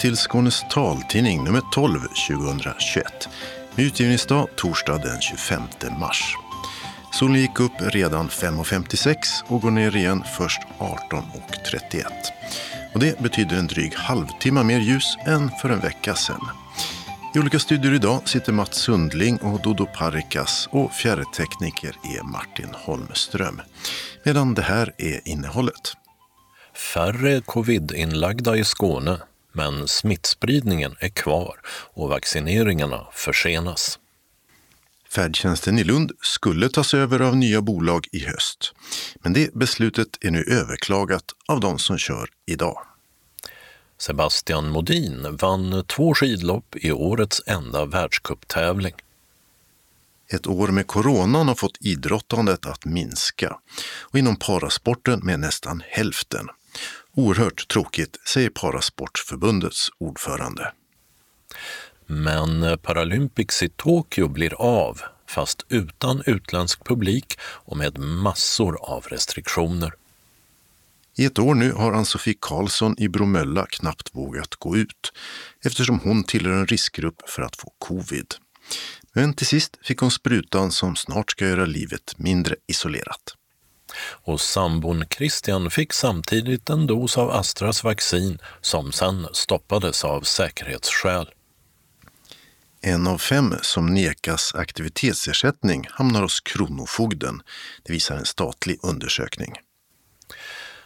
Till Skånes taltidning nummer 12 2021. Med utgivningsdag torsdag den 25 mars. Solen gick upp redan 5.56 och går ner igen först 18.31. Och det betyder en dryg halvtimme mer ljus än för en vecka sedan. I olika studior idag sitter Mats Sundling och Dodo Parikas och fjärrtekniker är Martin Holmström. Medan det här är innehållet. Färre covid-inlagda i Skåne, men smittspridningen är kvar och vaccineringarna försenas. Färdtjänsten i Lund skulle tas över av nya bolag i höst. Men det beslutet är nu överklagat av de som kör idag. Sebastian Modin vann två skidlopp i årets enda världscuptävling. Ett år med coronan har fått idrottandet att minska och inom parasporten med nästan hälften. Oerhört tråkigt, säger Parasportförbundets ordförande. Men Paralympics i Tokyo blir av, fast utan utländsk publik och med massor av restriktioner. I ett år nu har Ann-Sofie Karlsson i Bromölla knappt vågat gå ut eftersom hon tillhör en riskgrupp för att få covid. Men till sist fick hon sprutan som snart ska göra livet mindre isolerat. Och sambon Christian fick samtidigt en dos av Astras vaccin som sen stoppades av säkerhetsskäl. En av fem som nekas aktivitetsersättning hamnar hos Kronofogden. Det visar en statlig undersökning.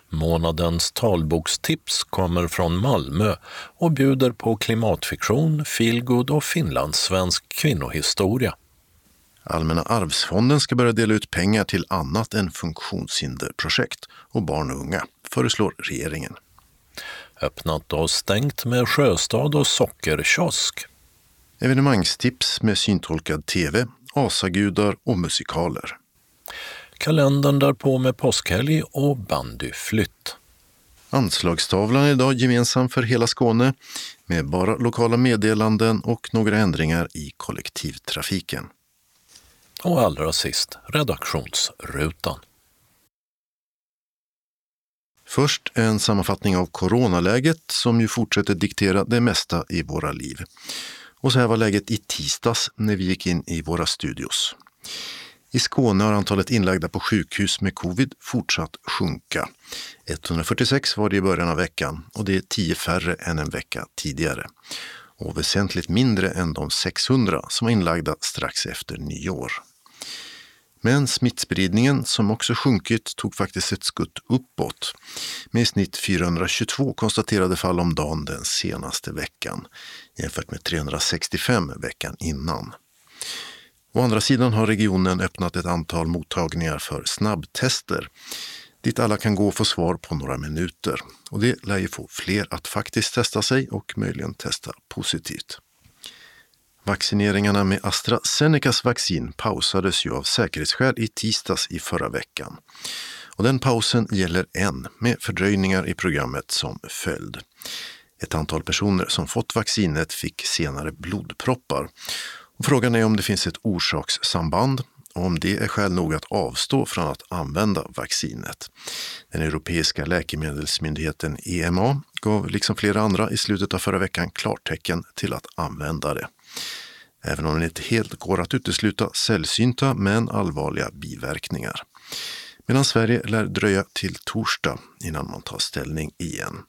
Månadens talbokstips kommer från Malmö och bjuder på klimatfiktion, feelgood och finlandssvensk kvinnohistoria. Allmänna arvsfonden ska börja dela ut pengar till annat än funktionshinderprojekt och barn och unga, föreslår regeringen. Öppnat och stängt med Sjöstad och sockerkiosk. Evenemangstips med syntolkad tv, asagudar och musikaler. Kalendern därpå med påskhelg och bandyflytt. Anslagstavlan är idag gemensam för hela Skåne med bara lokala meddelanden och några ändringar i kollektivtrafiken. Och allra sist redaktionsrutan. Först en sammanfattning av coronaläget som ju fortsätter diktera det mesta i våra liv. Och så här var läget i tisdags när vi gick in i våra studios. I Skåne har antalet inlagda på sjukhus med covid fortsatt sjunka. 146 var det i början av veckan och det är 10 färre än en vecka tidigare. Och väsentligt mindre än de 600 som var inlagda strax efter nyår. Men smittspridningen, som också sjunkit, tog faktiskt ett skutt uppåt med i snitt 422 konstaterade fall om dagen den senaste veckan jämfört med 365 veckan innan. Å andra sidan har regionen öppnat ett antal mottagningar för snabbtester dit alla kan gå och få svar på några minuter. Och det lär ju få fler att faktiskt testa sig och möjligen testa positivt. Vaccineringarna med AstraZenecas vaccin pausades ju av säkerhetsskäl i tisdags i förra veckan. Och den pausen gäller än, med fördröjningar i programmet som följd. Ett antal personer som fått vaccinet fick senare blodproppar. Och frågan är om det finns ett orsakssamband och om det är skäl nog att avstå från att använda vaccinet. Den europeiska läkemedelsmyndigheten EMA gav liksom flera andra i slutet av förra veckan klartecken till att använda det även om det inte helt går att utesluta sällsynta men allvarliga biverkningar. Medan Sverige lär dröja till torsdag innan man tar ställning igen.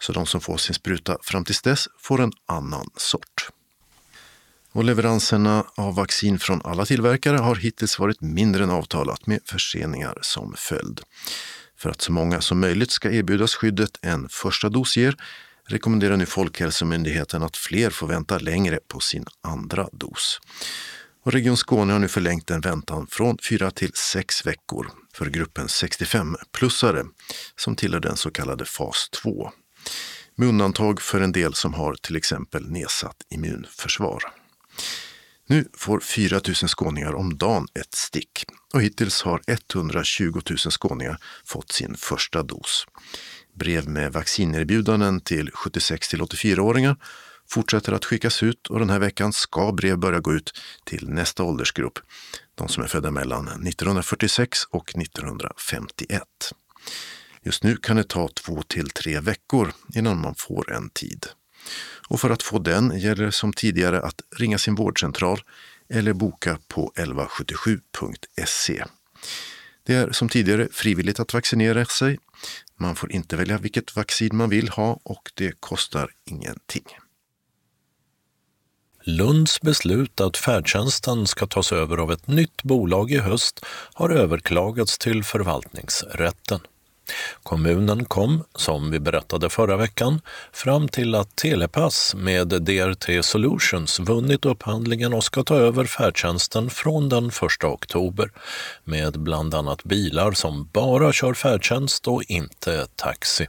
Så de som får sin spruta fram tills dess får en annan sort. Och leveranserna av vaccin från alla tillverkare har hittills varit mindre än avtalat med förseningar som följd. För att så många som möjligt ska erbjudas skyddet en första dos ger rekommenderar nu Folkhälsomyndigheten att fler får vänta längre på sin andra dos. Och Region Skåne har nu förlängt den väntan från fyra till sex veckor för gruppen 65-plussare som tillhör den så kallade fas 2. Med undantag för en del som har till exempel nedsatt immunförsvar. Nu får 4 000 skåningar om dagen ett stick och hittills har 120 000 skåningar fått sin första dos. Brev med vaccinerbjudanden till 76 till 84-åringar fortsätter att skickas ut och den här veckan ska brev börja gå ut till nästa åldersgrupp, de som är födda mellan 1946 och 1951. Just nu kan det ta två till tre veckor innan man får en tid. Och för att få den gäller det som tidigare att ringa sin vårdcentral eller boka på 1177.se. Det är som tidigare frivilligt att vaccinera sig. Man får inte välja vilket vaccin man vill ha och det kostar ingenting. Lunds beslut att färdtjänsten ska tas över av ett nytt bolag i höst har överklagats till förvaltningsrätten. Kommunen kom, som vi berättade förra veckan, fram till att Telepass med DRT Solutions vunnit upphandlingen och ska ta över färdtjänsten från den 1 oktober med bland annat bilar som bara kör färdtjänst och inte taxi.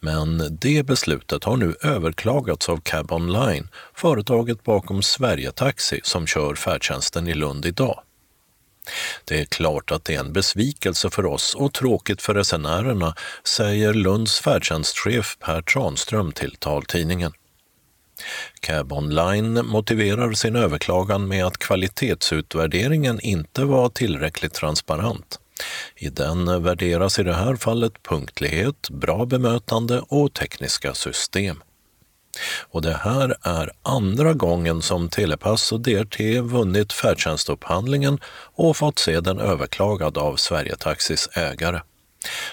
Men det beslutet har nu överklagats av Cab Online, företaget bakom Sverigetaxi som kör färdtjänsten i Lund idag. Det är klart att det är en besvikelse för oss och tråkigt för resenärerna, säger Lunds färdtjänstchef Per Tranström till taltidningen. Cab Online motiverar sin överklagan med att kvalitetsutvärderingen inte var tillräckligt transparent. I den värderas i det här fallet punktlighet, bra bemötande och tekniska system. Och det här är andra gången som Telepass och DRT vunnit färdtjänstupphandlingen och fått se den överklagad av Sverigetaxis ägare.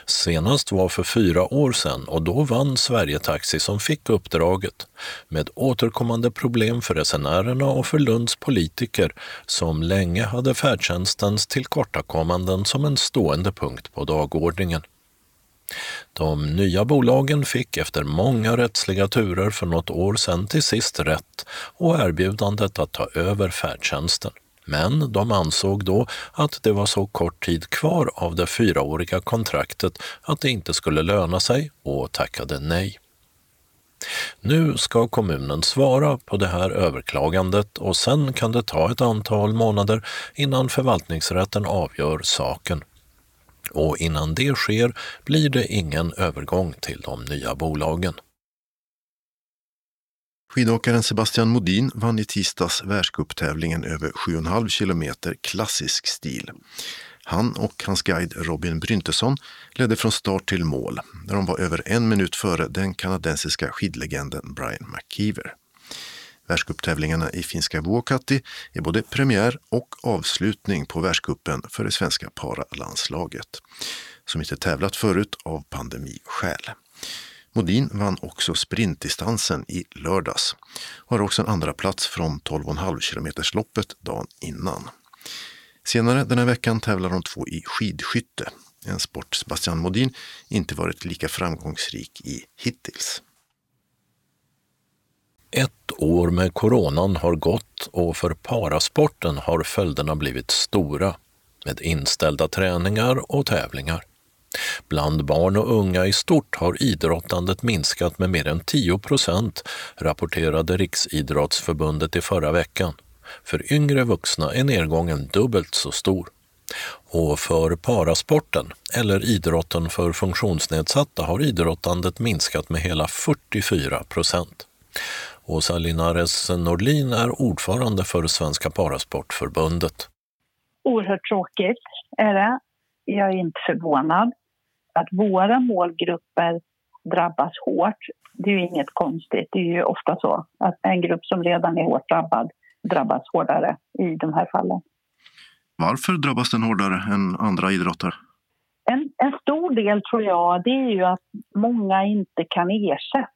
Senast var för fyra år sedan och då vann Sverigetaxi som fick uppdraget med återkommande problem för resenärerna och för Lunds politiker som länge hade färdtjänstens tillkortakommanden som en stående punkt på dagordningen. De nya bolagen fick efter många rättsliga turer för något år sedan till sist rätt och erbjudandet att ta över färdtjänsten. Men de ansåg då att det var så kort tid kvar av det fyraåriga kontraktet att det inte skulle löna sig och tackade nej. Nu ska kommunen svara på det här överklagandet och sen kan det ta ett antal månader innan förvaltningsrätten avgör saken. Och innan det sker blir det ingen övergång till de nya bolagen. Skidåkaren Sebastian Modin vann i tisdags världscuptävlingen över 7,5 kilometer klassisk stil. Han och hans guide Robin Bryntesson ledde från start till mål, där de var över en minut före den kanadensiska skidlegenden Brian McKeever. Världscuptävlingarna i finska Vuokatti är både premiär och avslutning på världscupen för det svenska paralandslaget, som inte tävlat förut av pandemiskäl. Modin vann också sprintdistansen i lördags och har också en andra plats från 12,5 kilometers loppet dagen innan. Senare den här veckan tävlar de två i skidskytte, en sport Sebastian Modin inte varit lika framgångsrik i hittills. Ett år med coronan har gått och för parasporten har följderna blivit stora med inställda träningar och tävlingar. Bland barn och unga i stort har idrottandet minskat med mer än 10 procent, rapporterade Riksidrottsförbundet i förra veckan. För yngre vuxna är nedgången dubbelt så stor. Och för parasporten, eller idrotten för funktionsnedsatta, har idrottandet minskat med hela 44 procent. Åsa Linares Nordlin är ordförande för Svenska Parasportförbundet. Oerhört tråkigt är det. Jag är inte förvånad att våra målgrupper drabbas hårt, det är ju inget konstigt. Det är ju ofta så att en grupp som redan är hårt drabbad drabbas hårdare i de här fallen. Varför drabbas den hårdare än andra idrotter? En, en stor del tror jag det är ju att många inte kan ersätta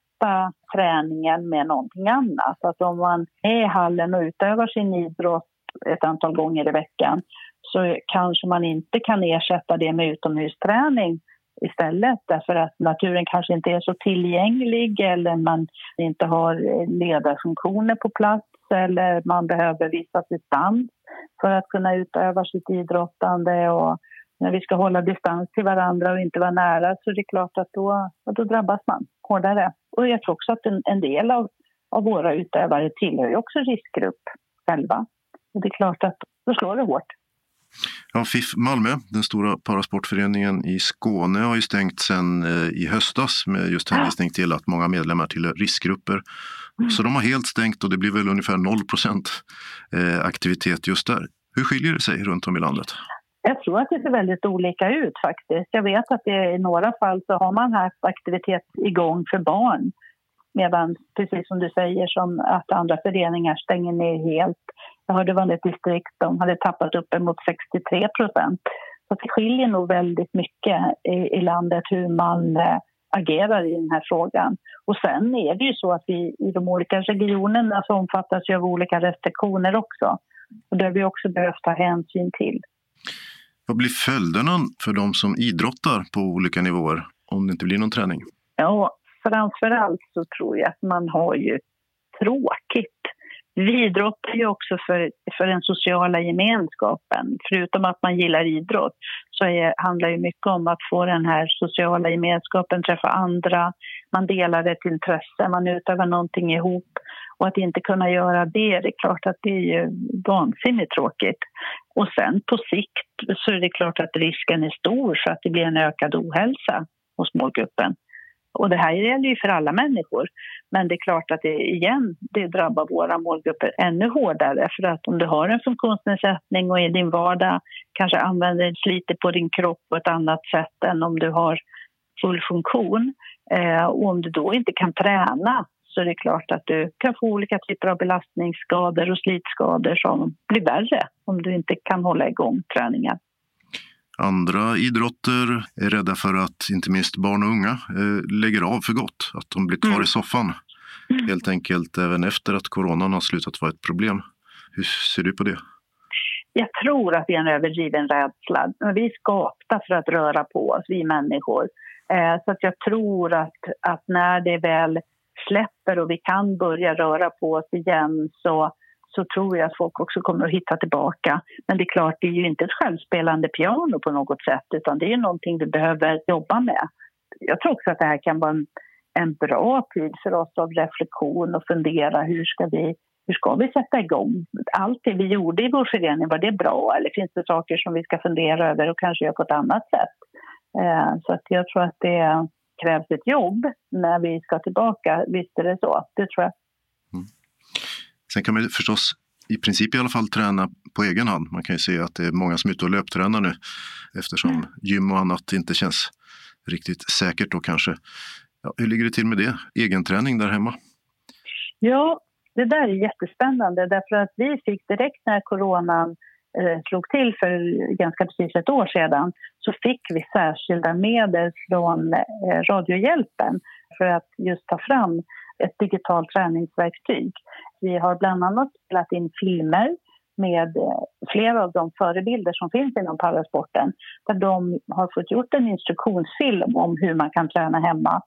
träningen med någonting annat. Att om man är i hallen och utövar sin idrott ett antal gånger i veckan så kanske man inte kan ersätta det med utomhusträning istället därför att naturen kanske inte är så tillgänglig eller man inte har ledarfunktioner på plats eller man behöver viss distans för att kunna utöva sitt idrottande. Och när vi ska hålla distans till varandra och inte vara nära så är det klart att då, då drabbas man hårdare. Och jag tror också att en, en del av, av våra utövare tillhör också riskgrupp själva. Och det är klart att då slår det hårt. Ja, FIF Malmö, den stora parasportföreningen i Skåne, har ju stängt sedan eh, i höstas med just hänvisning till att många medlemmar tillhör riskgrupper. Mm. Så de har helt stängt och det blir väl ungefär 0 procent eh, aktivitet just där. Hur skiljer det sig runt om i landet? Jag tror att det ser väldigt olika ut faktiskt. Jag vet att det, i några fall så har man haft aktivitet igång för barn. Medan, precis som du säger, som att andra föreningar stänger ner helt. Jag hörde var ett distrikt de hade tappat uppemot 63 procent. Så det skiljer nog väldigt mycket i, i landet hur man eh, agerar i den här frågan. Och sen är det ju så att vi i de olika regionerna så omfattas ju av olika restriktioner också. Och det har vi också behövt ta hänsyn till. Vad blir följderna för de som idrottar på olika nivåer om det inte blir någon träning? Ja, framför allt så tror jag att man har ju tråkigt. Vi idrottar ju också för, för den sociala gemenskapen. Förutom att man gillar idrott så är, handlar det mycket om att få den här sociala gemenskapen, träffa andra, man delar ett intresse, man utövar någonting ihop. Och att inte kunna göra det, det är klart att det är ju vansinnigt tråkigt. Och sen på sikt så är det klart att risken är stor så att det blir en ökad ohälsa hos målgruppen. Och det här gäller ju för alla människor. Men det är klart att det igen, det drabbar våra målgrupper ännu hårdare. För att om du har en funktionsnedsättning och i din vardag kanske använder sliter på din kropp på ett annat sätt än om du har full funktion. Eh, och om du då inte kan träna så är det klart att du kan få olika typer av belastningsskador och slitskador som blir värre om du inte kan hålla igång träningen. Andra idrotter är rädda för att inte minst barn och unga eh, lägger av för gott, att de blir kvar mm. i soffan. Mm. Helt enkelt även efter att coronan har slutat vara ett problem. Hur ser du på det? Jag tror att det är en överdriven rädsla. Vi är skapta för att röra på oss, vi människor. Eh, så att jag tror att, att när det väl släpper och vi kan börja röra på oss igen så så tror jag att folk också kommer att hitta tillbaka. Men det är klart, det är ju inte ett självspelande piano på något sätt utan det är någonting vi behöver jobba med. Jag tror också att det här kan vara en, en bra tid för oss av reflektion och fundera hur ska vi hur ska vi sätta igång? Allt det vi gjorde i vår förening, var det bra eller finns det saker som vi ska fundera över och kanske göra på ett annat sätt? Eh, så att jag tror att det krävs ett jobb när vi ska tillbaka. Visst är det så, det tror jag. Mm. Sen kan man förstås i princip i alla fall träna på egen hand. Man kan ju se att det är många som är ute och löptränar nu eftersom mm. gym och annat inte känns riktigt säkert då kanske. Ja, hur ligger det till med det? Egenträning där hemma? Ja, det där är jättespännande därför att vi fick direkt när coronan eh, slog till för ganska precis ett år sedan så fick vi särskilda medel från eh, Radiohjälpen för att just ta fram ett digitalt träningsverktyg. Vi har bland annat spelat in filmer med eh, flera av de förebilder som finns inom parasporten där de har fått gjort en instruktionsfilm om hur man kan träna hemma.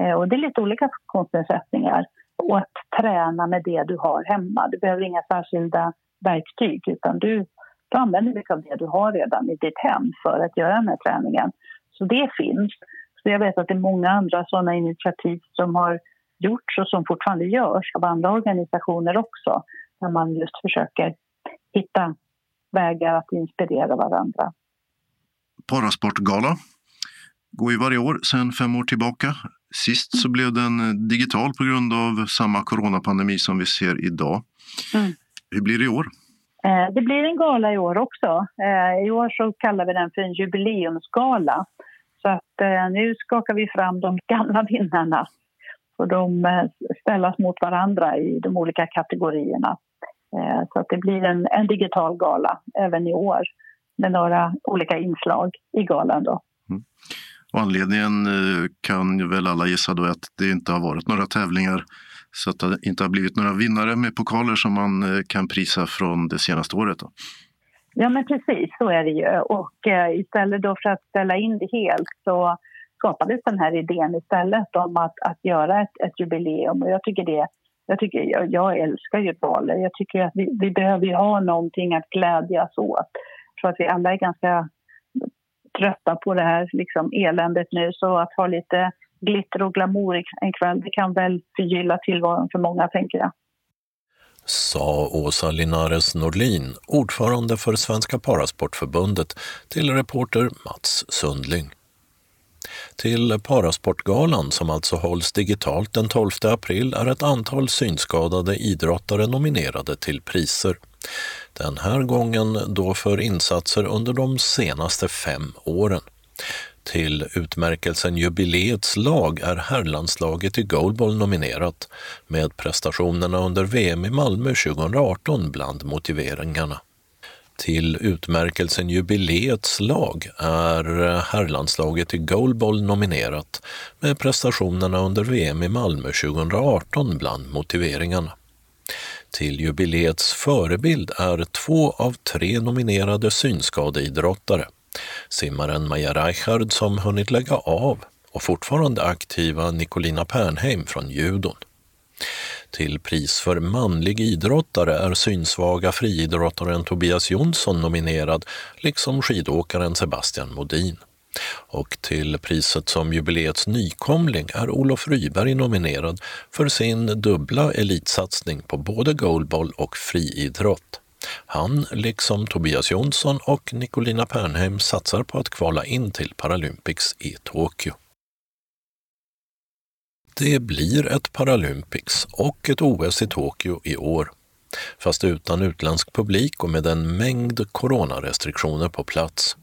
Eh, och det är lite olika funktionsnedsättningar. Och att träna med det du har hemma. Du behöver inga särskilda verktyg utan du, du använder dig av det du har redan i ditt hem för att göra den här träningen. Så det finns. Så jag vet att det är många andra sådana initiativ som har gjorts och som fortfarande görs av andra organisationer också där man just försöker hitta vägar att inspirera varandra. Parasportgala går ju varje år sedan fem år tillbaka. Sist så blev den digital på grund av samma coronapandemi som vi ser idag. Mm. Hur blir det i år? Eh, det blir en gala i år också. Eh, I år så kallar vi den för en jubileumsgala. Så att eh, nu skakar vi fram de gamla vinnarna och de eh, ställas mot varandra i de olika kategorierna. Eh, så att det blir en, en digital gala även i år med några olika inslag i galan. Då. Mm. Och anledningen eh, kan väl alla gissa då att det inte har varit några tävlingar så att det inte har blivit några vinnare med pokaler som man eh, kan prisa från det senaste året. Då. Ja men precis, så är det ju. Och eh, istället då för att ställa in det helt så skapades den här idén istället om att, att göra ett, ett jubileum. Och jag tycker det jag, tycker, jag, jag älskar ju baler. Jag tycker att vi, vi behöver ha någonting att glädjas åt. Jag tror att vi alla är ganska trötta på det här liksom, eländet nu. Så att ha lite glitter och glamour en kväll, det kan väl förgylla tillvaron för många, tänker jag. Sa Åsa Linares Norlin, ordförande för Svenska Parasportförbundet, till reporter Mats Sundling. Till Parasportgalan, som alltså hålls digitalt den 12 april, är ett antal synskadade idrottare nominerade till priser. Den här gången då för insatser under de senaste fem åren. Till utmärkelsen Jubileets lag är herrlandslaget i goalball nominerat med prestationerna under VM i Malmö 2018 bland motiveringarna. Till utmärkelsen Jubileets lag är herrlandslaget i goalball nominerat med prestationerna under VM i Malmö 2018 bland motiveringarna. Till jubileets förebild är två av tre nominerade synskadeidrottare. Simmaren Maja Reichard som hunnit lägga av och fortfarande aktiva Nicolina Pernheim från judon. Till pris för manlig idrottare är synsvaga friidrottaren Tobias Jonsson nominerad, liksom skidåkaren Sebastian Modin. Och till priset som jubileets nykomling är Olof Ryberg nominerad för sin dubbla elitsatsning på både goalball och friidrott. Han, liksom Tobias Jonsson och Nicolina Pernheim, satsar på att kvala in till Paralympics i Tokyo. Det blir ett Paralympics och ett OS i Tokyo i år, fast utan utländsk publik och med en mängd coronarestriktioner på plats.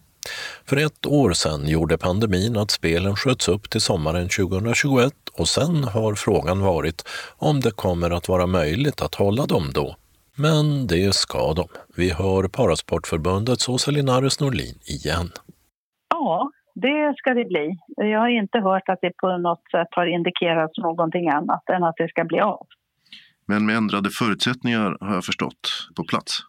För ett år sedan gjorde pandemin att spelen sköts upp till sommaren 2021 och sen har frågan varit om det kommer att vara möjligt att hålla dem då. Men det ska de. Vi hör Parasportförbundets Åsa Linares Norlin igen. Ja, det ska det bli. Jag har inte hört att det på något sätt har indikerats någonting annat än att det ska bli av. Men med ändrade förutsättningar har jag förstått på plats?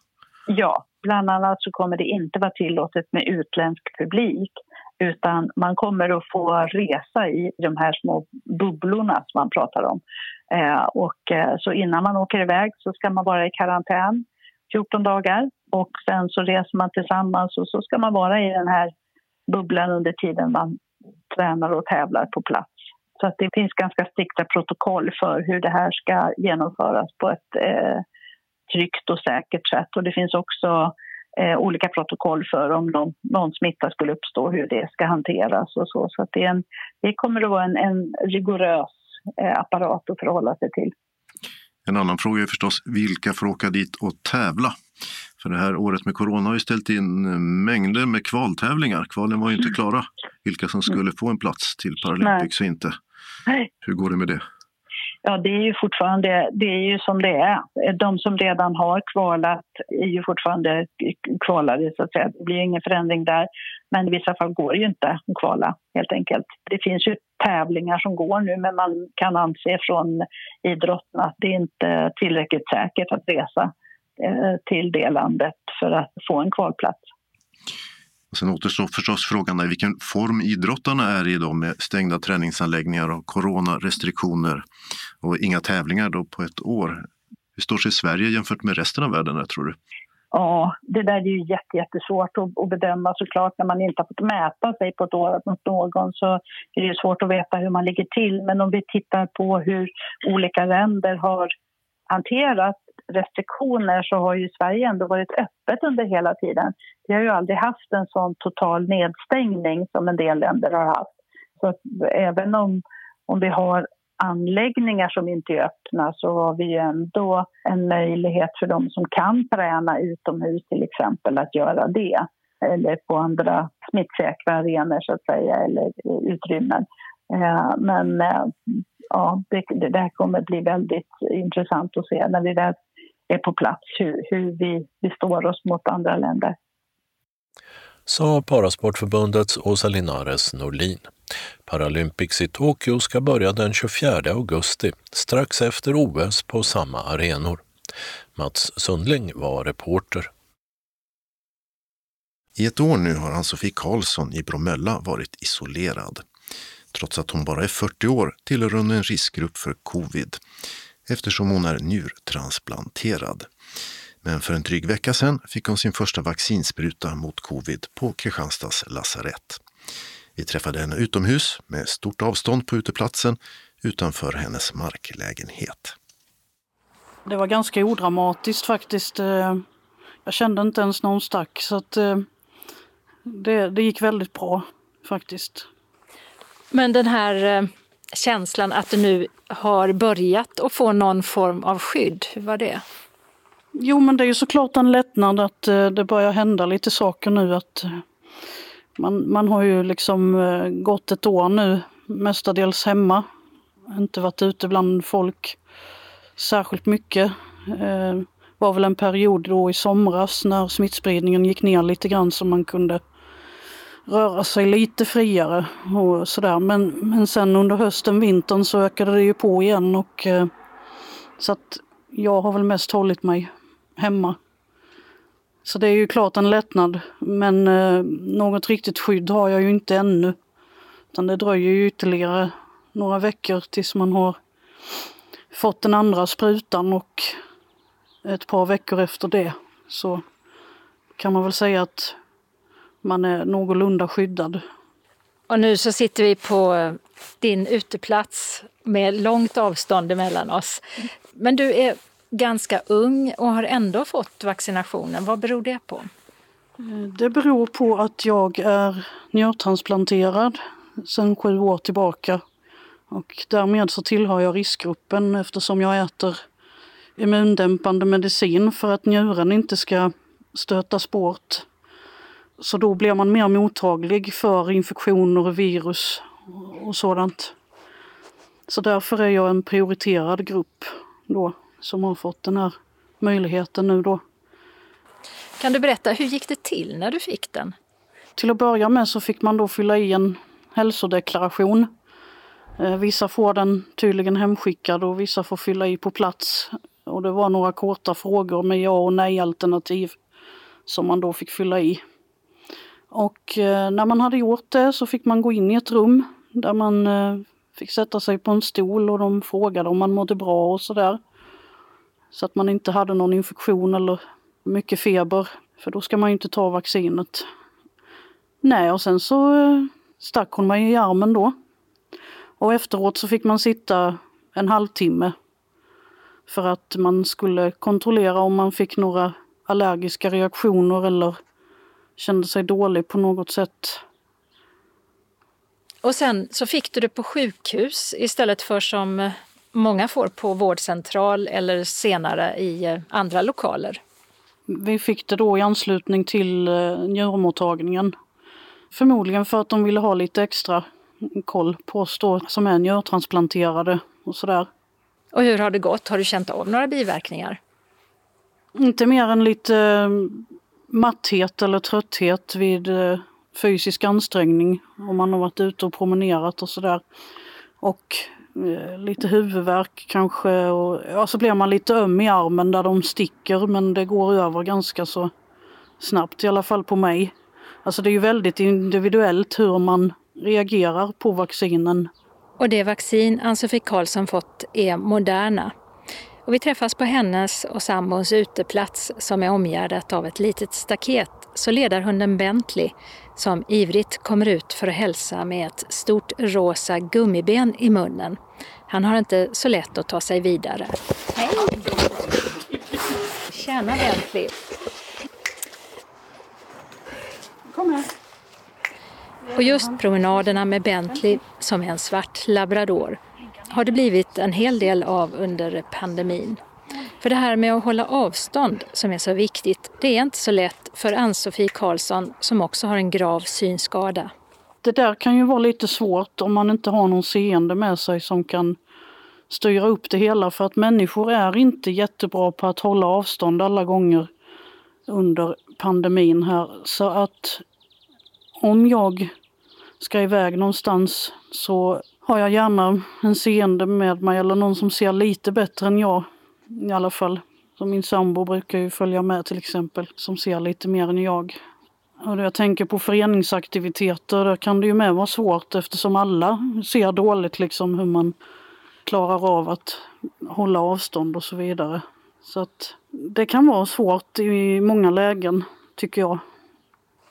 Ja, bland annat så kommer det inte vara tillåtet med utländsk publik utan man kommer att få resa i de här små bubblorna som man pratar om. Eh, och, eh, så innan man åker iväg så ska man vara i karantän 14 dagar och sen så reser man tillsammans och så ska man vara i den här bubblan under tiden man tränar och tävlar på plats. Så att det finns ganska strikta protokoll för hur det här ska genomföras på ett eh, tryggt och säkert sätt. Och det finns också eh, olika protokoll för om någon, någon smitta skulle uppstå, hur det ska hanteras och så. Så att det, en, det kommer att vara en, en rigorös eh, apparat att förhålla sig till. En annan fråga är förstås vilka får åka dit och tävla? För det här året med corona har ju ställt in mängder med kvaltävlingar. Kvalen var ju inte klara, vilka som skulle få en plats till Paralympics och inte. Hur går det med det? Ja, det är ju fortfarande det är ju som det är. De som redan har kvalat är ju fortfarande kvalade, så att säga. Det blir ingen förändring där. Men i vissa fall går det ju inte att kvala, helt enkelt. Det finns ju tävlingar som går nu, men man kan anse från idrotten att det är inte tillräckligt säkert att resa eh, till det landet för att få en kvalplats. Sen återstår förstås frågan i vilken form idrottarna är i då med stängda träningsanläggningar och coronarestriktioner och inga tävlingar då på ett år. Hur står sig Sverige jämfört med resten av världen där, tror du? Ja, det där är ju jättesvårt att, att bedöma såklart. När man inte har fått mäta sig på ett år mot någon så är det svårt att veta hur man ligger till. Men om vi tittar på hur olika länder har hanterat restriktioner så har ju Sverige ändå varit öppet under hela tiden. Vi har ju aldrig haft en sån total nedstängning som en del länder har haft. Så även om, om vi har anläggningar som inte är öppna så har vi ju ändå en möjlighet för de som kan träna utomhus till exempel att göra det. Eller på andra smittsäkra arenor så att säga, eller utrymmen. Eh, men eh, ja, det, det här kommer bli väldigt intressant att se när vi väl är på plats, hur, hur vi, vi står oss mot andra länder. Sa Parasportförbundets Åsa Linares Norlin. Paralympics i Tokyo ska börja den 24 augusti, strax efter OS på samma arenor. Mats Sundling var reporter. I ett år nu har Ann-Sofie Karlsson i Bromölla varit isolerad. Trots att hon bara är 40 år tillhör hon en riskgrupp för covid eftersom hon är njurtransplanterad. Men för en dryg vecka sedan fick hon sin första vaccinspruta mot covid på Kristianstads lasarett. Vi träffade henne utomhus med stort avstånd på uteplatsen utanför hennes marklägenhet. Det var ganska odramatiskt faktiskt. Eh, jag kände inte ens någon stack så att eh, det, det gick väldigt bra faktiskt. Men den här eh, känslan att du nu har börjat att få någon form av skydd, hur var det? Jo, men det är ju såklart en lättnad att eh, det börjar hända lite saker nu. Att eh, man, man har ju liksom eh, gått ett år nu, mestadels hemma. Inte varit ute bland folk särskilt mycket. Det var väl en period då i somras när smittspridningen gick ner lite grann så man kunde röra sig lite friare och sådär. Men, men sen under hösten, vintern så ökade det ju på igen och eh, så att jag har väl mest hållit mig hemma. Så det är ju klart en lättnad. Men eh, något riktigt skydd har jag ju inte ännu. Utan det dröjer ju ytterligare några veckor tills man har fått den andra sprutan och ett par veckor efter det så kan man väl säga att man är någorlunda skyddad. Och nu så sitter vi på din uteplats med långt avstånd emellan oss. Men du är ganska ung och har ändå fått vaccinationen. Vad beror det på? Det beror på att jag är njurtransplanterad sedan sju år tillbaka. Och därmed så tillhör jag riskgruppen eftersom jag äter immundämpande medicin för att njuren inte ska stötas bort. Så då blir man mer mottaglig för infektioner, virus och sådant. Så därför är jag en prioriterad grupp då som har fått den här möjligheten nu då. Kan du berätta, hur gick det till när du fick den? Till att börja med så fick man då fylla i en hälsodeklaration. Eh, vissa får den tydligen hemskickad och vissa får fylla i på plats. Och det var några korta frågor med ja och nej alternativ som man då fick fylla i. Och eh, när man hade gjort det så fick man gå in i ett rum där man eh, fick sätta sig på en stol och de frågade om man mådde bra och sådär. Så att man inte hade någon infektion eller mycket feber. För då ska man ju inte ta vaccinet. Nej, och sen så eh, stack hon mig i armen då. Och efteråt så fick man sitta en halvtimme för att man skulle kontrollera om man fick några allergiska reaktioner eller kände sig dålig på något sätt. Och sen så fick du det på sjukhus istället för som många får på vårdcentral eller senare i eh, andra lokaler. Vi fick det då i anslutning till eh, njurmottagningen. Förmodligen för att de ville ha lite extra koll på oss då som är njurtransplanterade och sådär. Och hur har det gått? Har du känt av några biverkningar? Inte mer än lite eh, matthet eller trötthet vid eh, fysisk ansträngning om man har varit ute och promenerat och sådär. Och Eh, lite huvudvärk kanske och ja, så blir man lite öm i armen där de sticker men det går över ganska så snabbt i alla fall på mig. Alltså det är ju väldigt individuellt hur man reagerar på vaccinen. Och det vaccin Ann-Sofie Karlsson fått är Moderna. Och vi träffas på hennes och sambons uteplats som är omgärdat av ett litet staket så ledarhunden Bentley som ivrigt kommer ut för att hälsa med ett stort rosa gummiben i munnen. Han har inte så lätt att ta sig vidare. Hej! Tjena Bentley! Kom här. Och just promenaderna med Bentley, som är en svart labrador, har det blivit en hel del av under pandemin. För det här med att hålla avstånd som är så viktigt, det är inte så lätt för Ann-Sofie Karlsson som också har en grav synskada. Det där kan ju vara lite svårt om man inte har någon seende med sig som kan styra upp det hela för att människor är inte jättebra på att hålla avstånd alla gånger under pandemin här. Så att om jag ska iväg någonstans så har jag gärna en seende med mig eller någon som ser lite bättre än jag i alla fall. Så min sambo brukar ju följa med till exempel, som ser lite mer än jag. Och jag tänker på föreningsaktiviteter, där kan det ju med vara svårt eftersom alla ser dåligt liksom hur man klarar av att hålla avstånd och så vidare. Så att det kan vara svårt i många lägen, tycker jag.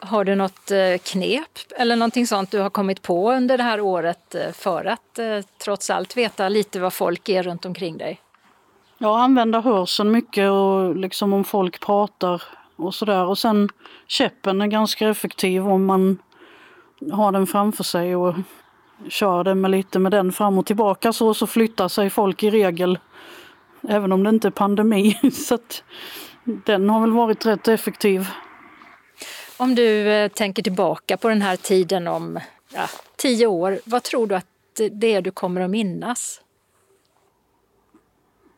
Har du något eh, knep eller någonting sånt du har kommit på under det här året eh, för att eh, trots allt veta lite vad folk är runt omkring dig? Ja, använda hörseln mycket och liksom om folk pratar och sådär. Och sen käppen är ganska effektiv om man har den framför sig och kör den med lite med den fram och tillbaka så, så flyttar sig folk i regel. Även om det inte är pandemi. så att, den har väl varit rätt effektiv. Om du eh, tänker tillbaka på den här tiden om ja, tio år, vad tror du att det är du kommer att minnas?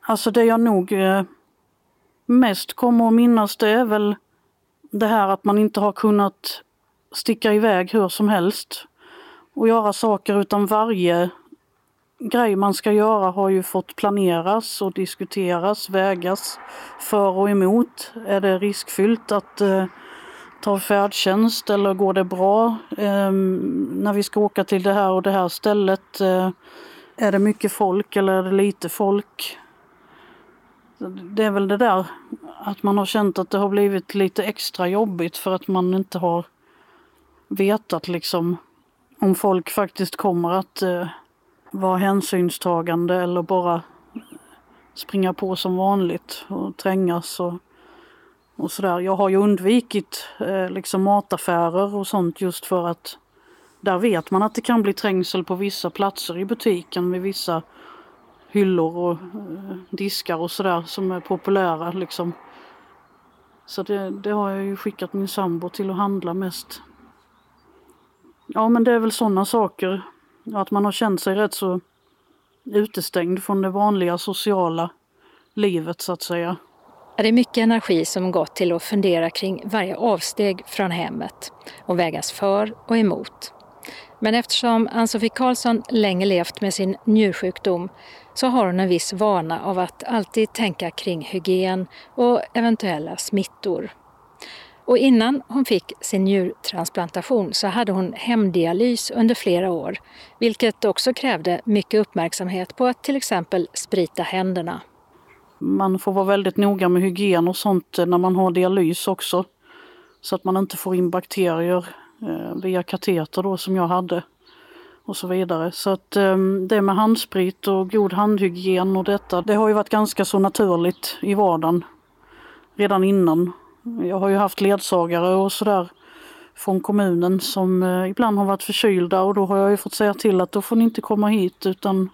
Alltså det jag nog eh, mest kommer att minnas det är väl det här att man inte har kunnat sticka iväg hur som helst och göra saker utan varje grej man ska göra har ju fått planeras och diskuteras, vägas för och emot. Är det riskfyllt att eh, tar färdtjänst eller går det bra eh, när vi ska åka till det här och det här stället? Eh, är det mycket folk eller är det lite folk? Det är väl det där att man har känt att det har blivit lite extra jobbigt för att man inte har vetat liksom om folk faktiskt kommer att eh, vara hänsynstagande eller bara springa på som vanligt och trängas och, och sådär. Jag har ju undvikit eh, liksom mataffärer och sånt just för att där vet man att det kan bli trängsel på vissa platser i butiken med vissa hyllor och eh, diskar och sådär som är populära liksom. Så det, det, har jag ju skickat min sambo till att handla mest. Ja men det är väl sådana saker. Att man har känt sig rätt så utestängd från det vanliga sociala livet så att säga. Det är mycket energi som gått till att fundera kring varje avsteg från hemmet och vägas för och emot. Men eftersom Ann-Sofie Karlsson länge levt med sin njursjukdom så har hon en viss vana av att alltid tänka kring hygien och eventuella smittor. Och innan hon fick sin njurtransplantation så hade hon hemdialys under flera år, vilket också krävde mycket uppmärksamhet på att till exempel sprita händerna. Man får vara väldigt noga med hygien och sånt när man har dialys också. Så att man inte får in bakterier eh, via kateter då som jag hade och så vidare. Så att ehm, det med handsprit och god handhygien och detta, det har ju varit ganska så naturligt i vardagen redan innan. Jag har ju haft ledsagare och sådär från kommunen som eh, ibland har varit förkylda och då har jag ju fått säga till att då får ni inte komma hit utan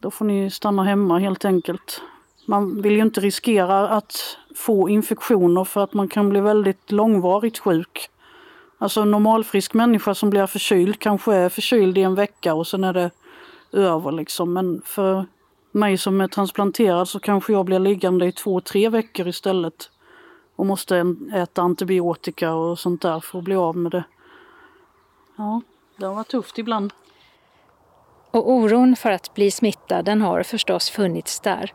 då får ni stanna hemma helt enkelt. Man vill ju inte riskera att få infektioner för att man kan bli väldigt långvarigt sjuk. Alltså en normalfrisk människa som blir förkyld kanske är förkyld i en vecka och sen är det över liksom. Men för mig som är transplanterad så kanske jag blir liggande i två, tre veckor istället. Och måste äta antibiotika och sånt där för att bli av med det. Ja, det har varit tufft ibland. Och oron för att bli smittad den har förstås funnits där.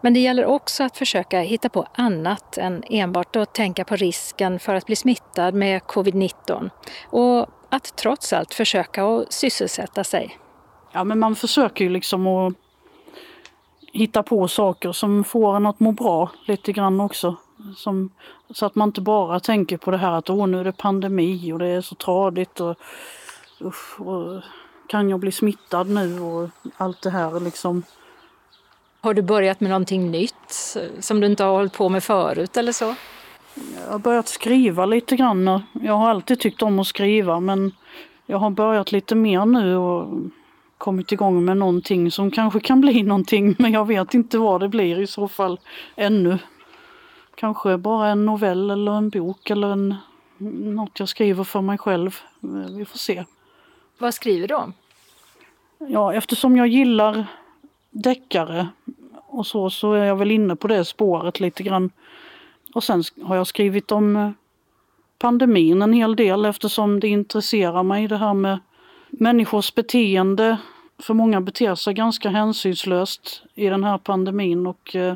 Men det gäller också att försöka hitta på annat än enbart att tänka på risken för att bli smittad med covid-19 och att trots allt försöka att sysselsätta sig. Ja, men man försöker ju liksom att hitta på saker som får en att må bra lite grann också. Som, så att man inte bara tänker på det här att åh, nu är det pandemi och det är så tradigt och, usch, och kan jag bli smittad nu och allt det här liksom. Har du börjat med någonting nytt som du inte har hållit på med förut eller så? Jag har börjat skriva lite grann. Jag har alltid tyckt om att skriva men jag har börjat lite mer nu och kommit igång med någonting som kanske kan bli någonting men jag vet inte vad det blir i så fall ännu. Kanske bara en novell eller en bok eller en, något jag skriver för mig själv. Vi får se. Vad skriver du om? Ja, eftersom jag gillar deckare och så, så är jag väl inne på det spåret lite grann. Och sen har jag skrivit om eh, pandemin en hel del eftersom det intresserar mig det här med människors beteende. För många beter sig ganska hänsynslöst i den här pandemin och eh,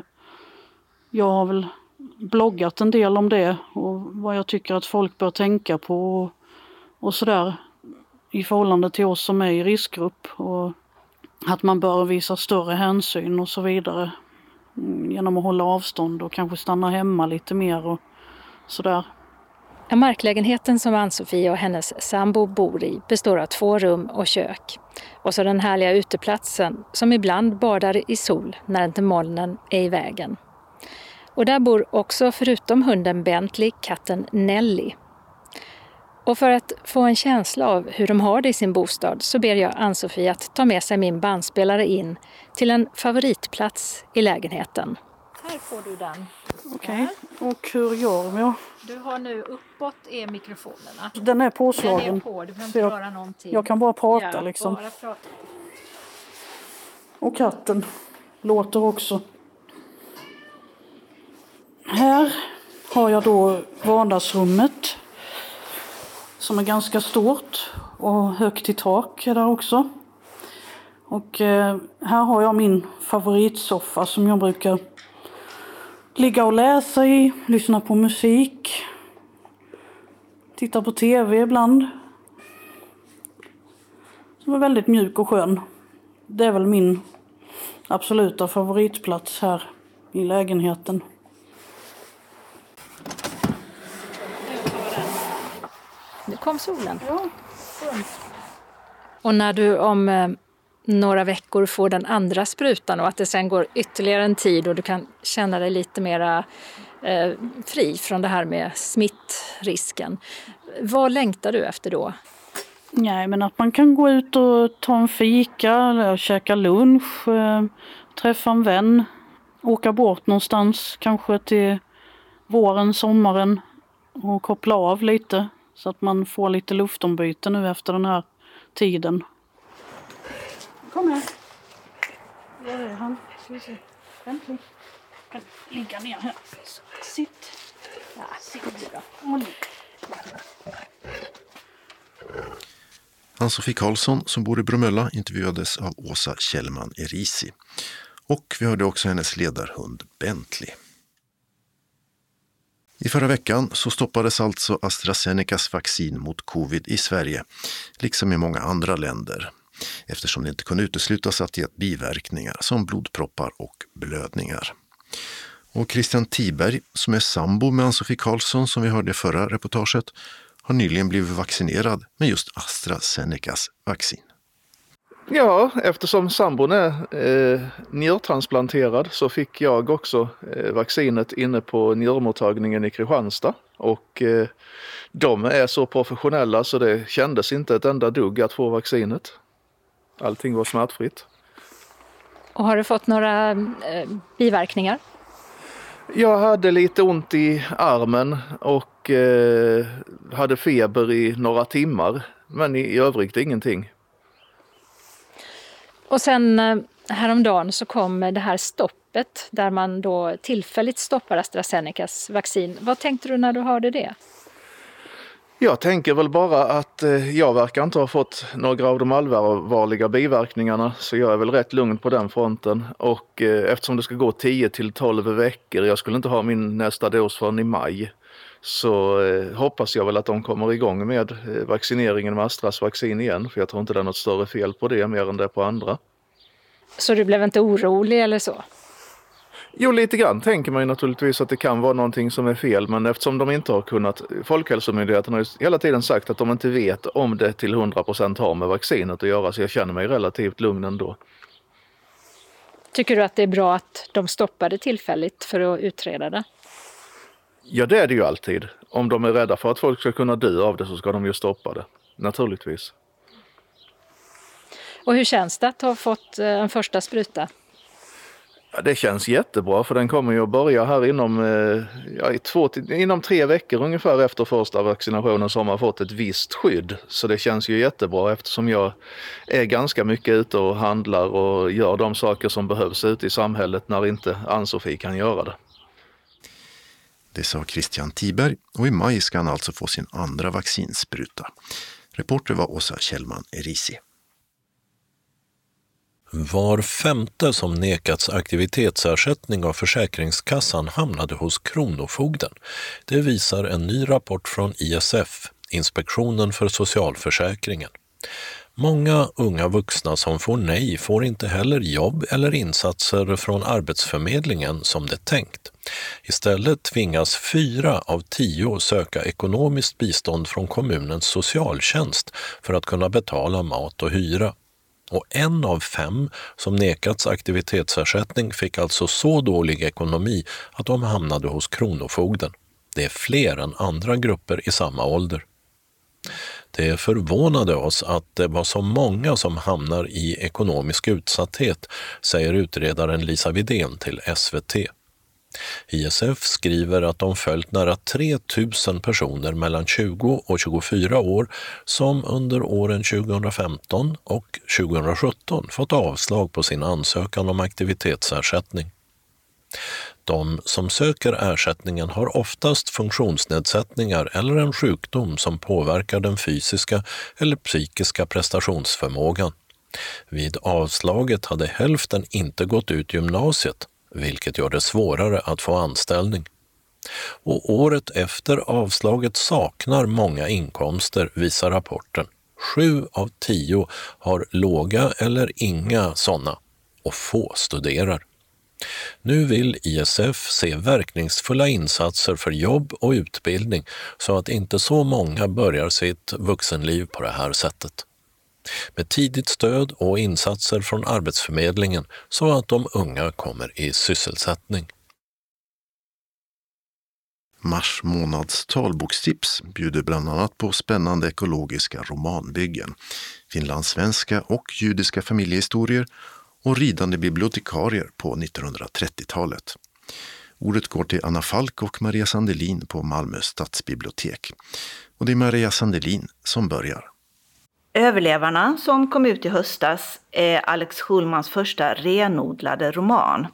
jag har väl bloggat en del om det och vad jag tycker att folk bör tänka på och, och sådär i förhållande till oss som är i riskgrupp. Och att man bör visa större hänsyn och så vidare. Mm, genom att hålla avstånd och kanske stanna hemma lite mer och sådär. Marklägenheten som Ann-Sofie och hennes sambo bor i består av två rum och kök. Och så den härliga uteplatsen som ibland badar i sol när inte molnen är i vägen. Och där bor också förutom hunden Bentley katten Nelly och för att få en känsla av hur de har det i sin bostad så ber jag Ann-Sofie att ta med sig min bandspelare in till en favoritplats i lägenheten. Här får du den. Okej, och hur gör jag? Du har nu uppåt är mikrofonerna. Den är Den är påslagen. på, du behöver inte jag- röra någonting. Jag kan bara prata ja, liksom. Bara prata. Och katten låter också. Här har jag då vardagsrummet. Som är ganska stort och högt i tak är där också. Och eh, här har jag min favoritsoffa som jag brukar ligga och läsa i, lyssna på musik, titta på tv ibland. Som är väldigt mjuk och skön. Det är väl min absoluta favoritplats här i lägenheten. Kom solen. Och när du om eh, några veckor får den andra sprutan och att det sen går ytterligare en tid och du kan känna dig lite mera eh, fri från det här med smittrisken. Vad längtar du efter då? Nej, men att man kan gå ut och ta en fika eller käka lunch, eh, träffa en vän, åka bort någonstans, kanske till våren, sommaren och koppla av lite så att man får lite luftombyte nu efter den här tiden. Kom här. Där är han? Ska vi se. Äntligen. Kan ligga ner här. Sitt. Ja, sitt då. Ann-Sofie Karlsson som bor i Bromölla intervjuades av Åsa Kjellman Erisi. Och vi hörde också hennes ledarhund Bentley. I förra veckan så stoppades alltså AstraZenecas vaccin mot covid i Sverige, liksom i många andra länder, eftersom det inte kunde uteslutas att ge biverkningar som blodproppar och blödningar. Och Christian Tiberg, som är sambo med Ann-Sofie Karlsson som vi hörde i förra reportaget, har nyligen blivit vaccinerad med just AstraZenecas vaccin. Ja, eftersom sambon är eh, njurtransplanterad så fick jag också eh, vaccinet inne på njurmottagningen i Kristianstad. Och eh, de är så professionella så det kändes inte ett enda dugg att få vaccinet. Allting var smärtfritt. Och har du fått några eh, biverkningar? Jag hade lite ont i armen och eh, hade feber i några timmar. Men i, i övrigt ingenting. Och sen eh, häromdagen så kom det här stoppet där man då tillfälligt stoppar AstraZenecas vaccin. Vad tänkte du när du hörde det? Jag tänker väl bara att eh, jag verkar inte ha fått några av de allvarliga biverkningarna så jag är väl rätt lugn på den fronten. Och eh, eftersom det ska gå 10 till 12 veckor, jag skulle inte ha min nästa dos förrän i maj, så eh, hoppas jag väl att de kommer igång med eh, vaccineringen med Astras vaccin igen. För jag tror inte det är något större fel på det mer än det på andra. Så du blev inte orolig eller så? Jo, lite grann tänker man ju naturligtvis att det kan vara någonting som är fel, men eftersom de inte har kunnat, Folkhälsomyndigheten har ju hela tiden sagt att de inte vet om det till 100% har med vaccinet att göra, så jag känner mig relativt lugn ändå. Tycker du att det är bra att de stoppade tillfälligt för att utreda det? Ja, det är det ju alltid. Om de är rädda för att folk ska kunna dö av det så ska de ju stoppa det. Naturligtvis. Och hur känns det att ha fått eh, en första spruta? Ja, det känns jättebra för den kommer ju att börja här inom, eh, ja, i två, inom tre veckor ungefär efter första vaccinationen så har man fått ett visst skydd. Så det känns ju jättebra eftersom jag är ganska mycket ute och handlar och gör de saker som behövs ute i samhället när inte Ann-Sofie kan göra det. Det sa Christian Tiberg och i maj ska han alltså få sin andra vaccinspruta. Reporter var Åsa Kjellman Erisi. Var femte som nekats aktivitetsersättning av Försäkringskassan hamnade hos Kronofogden. Det visar en ny rapport från ISF, Inspektionen för socialförsäkringen. Många unga vuxna som får nej får inte heller jobb eller insatser från Arbetsförmedlingen som det tänkt. Istället tvingas fyra av tio söka ekonomiskt bistånd från kommunens socialtjänst för att kunna betala mat och hyra. Och en av fem som nekats aktivitetsersättning fick alltså så dålig ekonomi att de hamnade hos Kronofogden. Det är fler än andra grupper i samma ålder. Det förvånade oss att det var så många som hamnar i ekonomisk utsatthet, säger utredaren Lisa Vidén till SVT. ISF skriver att de följt nära 3 000 personer mellan 20 och 24 år som under åren 2015 och 2017 fått avslag på sin ansökan om aktivitetsersättning. De som söker ersättningen har oftast funktionsnedsättningar eller en sjukdom som påverkar den fysiska eller psykiska prestationsförmågan. Vid avslaget hade hälften inte gått ut gymnasiet, vilket gör det svårare att få anställning. Och året efter avslaget saknar många inkomster, visar rapporten. Sju av tio har låga eller inga sådana och få studerar. Nu vill ISF se verkningsfulla insatser för jobb och utbildning så att inte så många börjar sitt vuxenliv på det här sättet. Med tidigt stöd och insatser från Arbetsförmedlingen så att de unga kommer i sysselsättning. Mars månads talbokstips bjuder bland annat på spännande ekologiska romanbyggen, finlandssvenska och judiska familjehistorier och ridande bibliotekarier på 1930-talet. Ordet går till Anna Falk och Maria Sandelin på Malmö stadsbibliotek. Och det är Maria Sandelin som börjar. Överlevarna, som kom ut i höstas, är Alex Schulmans första renodlade roman.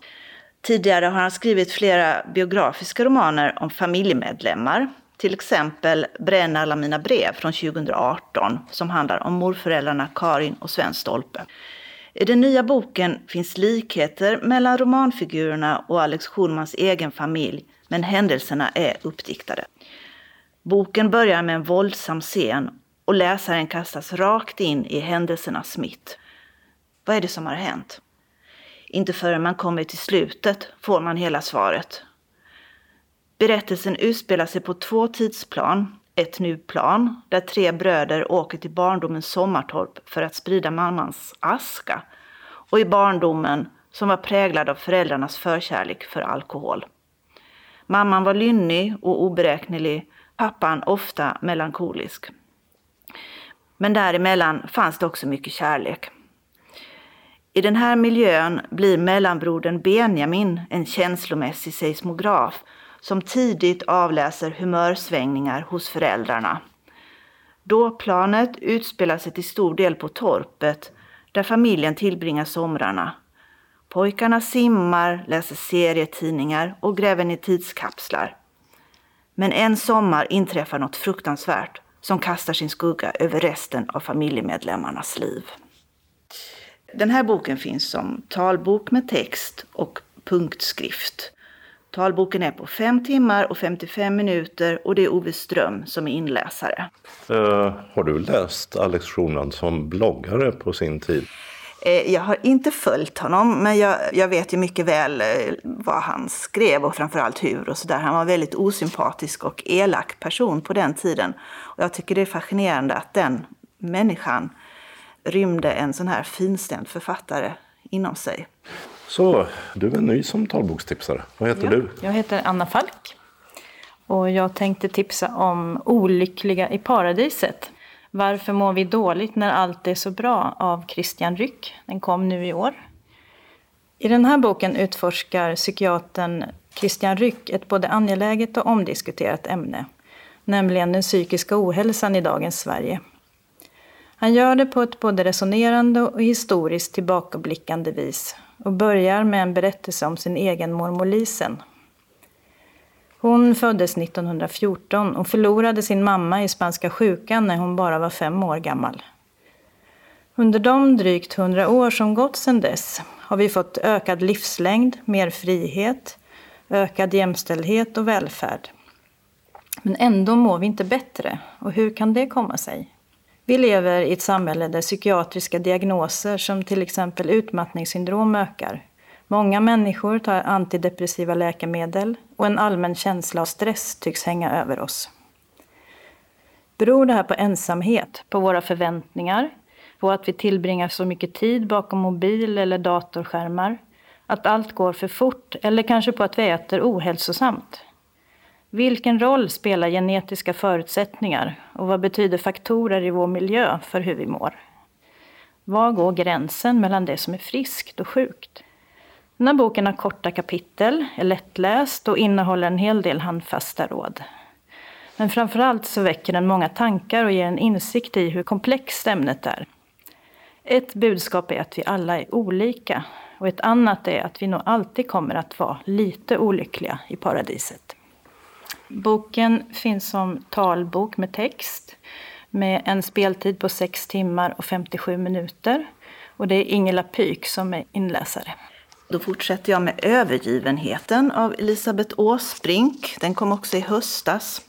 Tidigare har han skrivit flera biografiska romaner om familjemedlemmar. Till exempel Bränn alla mina brev från 2018 som handlar om morföräldrarna Karin och Sven Stolpe. I den nya boken finns likheter mellan romanfigurerna och Alex Schulmans egen familj, men händelserna är uppdiktade. Boken börjar med en våldsam scen och läsaren kastas rakt in i händelsernas mitt. Vad är det som har hänt? Inte förrän man kommer till slutet får man hela svaret. Berättelsen utspelar sig på två tidsplan ett nu-plan där tre bröder åker till barndomens sommartorp för att sprida mammans aska. Och i barndomen som var präglad av föräldrarnas förkärlek för alkohol. Mamman var lynnig och oberäknelig, pappan ofta melankolisk. Men däremellan fanns det också mycket kärlek. I den här miljön blir mellanbrodern Benjamin en känslomässig seismograf som tidigt avläser humörsvängningar hos föräldrarna. Dåplanet utspelar sig till stor del på torpet där familjen tillbringar somrarna. Pojkarna simmar, läser serietidningar och gräver ner tidskapslar. Men en sommar inträffar något fruktansvärt som kastar sin skugga över resten av familjemedlemmarnas liv. Den här boken finns som talbok med text och punktskrift. Talboken är på 5 timmar och 55 minuter och det är Ove Ström som är inläsare. Uh, har du läst Alex Schulman som bloggare på sin tid? Uh, jag har inte följt honom, men jag, jag vet ju mycket väl uh, vad han skrev och framförallt hur och sådär. Han var en väldigt osympatisk och elak person på den tiden. Och jag tycker det är fascinerande att den människan rymde en sån här finstämd författare inom sig. Så, du är ny som talbokstipsare. Vad heter ja, du? Jag heter Anna Falk. Och jag tänkte tipsa om Olyckliga i paradiset. Varför mår vi dåligt när allt är så bra? av Christian Ryck. Den kom nu i år. I den här boken utforskar psykiatern Christian Ryck ett både angeläget och omdiskuterat ämne, nämligen den psykiska ohälsan i dagens Sverige. Han gör det på ett både resonerande och historiskt tillbakablickande vis och börjar med en berättelse om sin egen mormor Lisen. Hon föddes 1914 och förlorade sin mamma i spanska sjukan när hon bara var fem år gammal. Under de drygt hundra år som gått sedan dess har vi fått ökad livslängd, mer frihet, ökad jämställdhet och välfärd. Men ändå mår vi inte bättre. Och hur kan det komma sig? Vi lever i ett samhälle där psykiatriska diagnoser som till exempel utmattningssyndrom ökar. Många människor tar antidepressiva läkemedel och en allmän känsla av stress tycks hänga över oss. Beror det här på ensamhet, på våra förväntningar, på att vi tillbringar så mycket tid bakom mobil eller datorskärmar, att allt går för fort eller kanske på att vi äter ohälsosamt? Vilken roll spelar genetiska förutsättningar och vad betyder faktorer i vår miljö för hur vi mår? Var går gränsen mellan det som är friskt och sjukt? Den här boken har korta kapitel, är lättläst och innehåller en hel del handfasta råd. Men framförallt så väcker den många tankar och ger en insikt i hur komplext ämnet är. Ett budskap är att vi alla är olika och ett annat är att vi nog alltid kommer att vara lite olyckliga i paradiset. Boken finns som talbok med text med en speltid på 6 timmar och 57 minuter. Och det är Ingela Pyk som är inläsare. Då fortsätter jag med Övergivenheten av Elisabeth Åsbrink. Den kom också i höstas.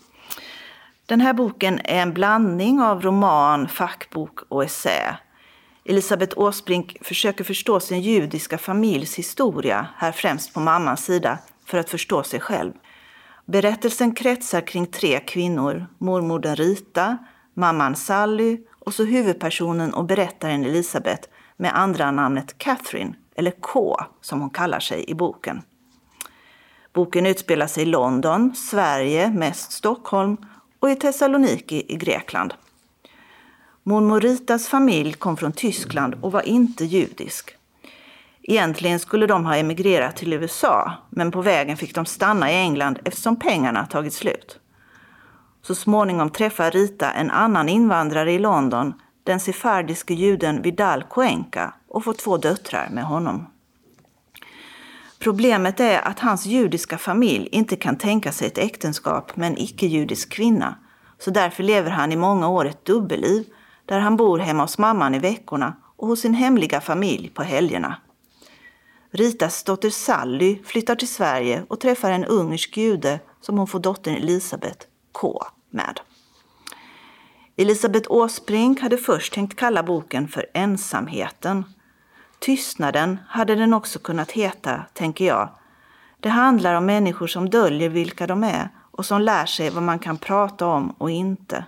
Den här boken är en blandning av roman, fackbok och essä. Elisabeth Åsbrink försöker förstå sin judiska familjs historia, här främst på mammans sida, för att förstå sig själv. Berättelsen kretsar kring tre kvinnor, mormodern Rita, mamman Sally och så huvudpersonen och berättaren Elisabeth med andra namnet Catherine, eller K som hon kallar sig i boken. Boken utspelar sig i London, Sverige, mest Stockholm och i Thessaloniki i Grekland. Mormor Ritas familj kom från Tyskland och var inte judisk. Egentligen skulle de ha emigrerat till USA, men på vägen fick de stanna i England eftersom pengarna tagit slut. Så småningom träffar Rita en annan invandrare i London, den sefardiske juden Vidal Cuenca, och får två döttrar med honom. Problemet är att hans judiska familj inte kan tänka sig ett äktenskap med en icke-judisk kvinna, så därför lever han i många år ett dubbelliv där han bor hemma hos mamman i veckorna och hos sin hemliga familj på helgerna. Ritas dotter Sally flyttar till Sverige och träffar en ungersk jude som hon får dottern Elisabeth K med. Elisabeth Åsbrink hade först tänkt kalla boken för Ensamheten. Tystnaden hade den också kunnat heta, tänker jag. Det handlar om människor som döljer vilka de är och som lär sig vad man kan prata om och inte.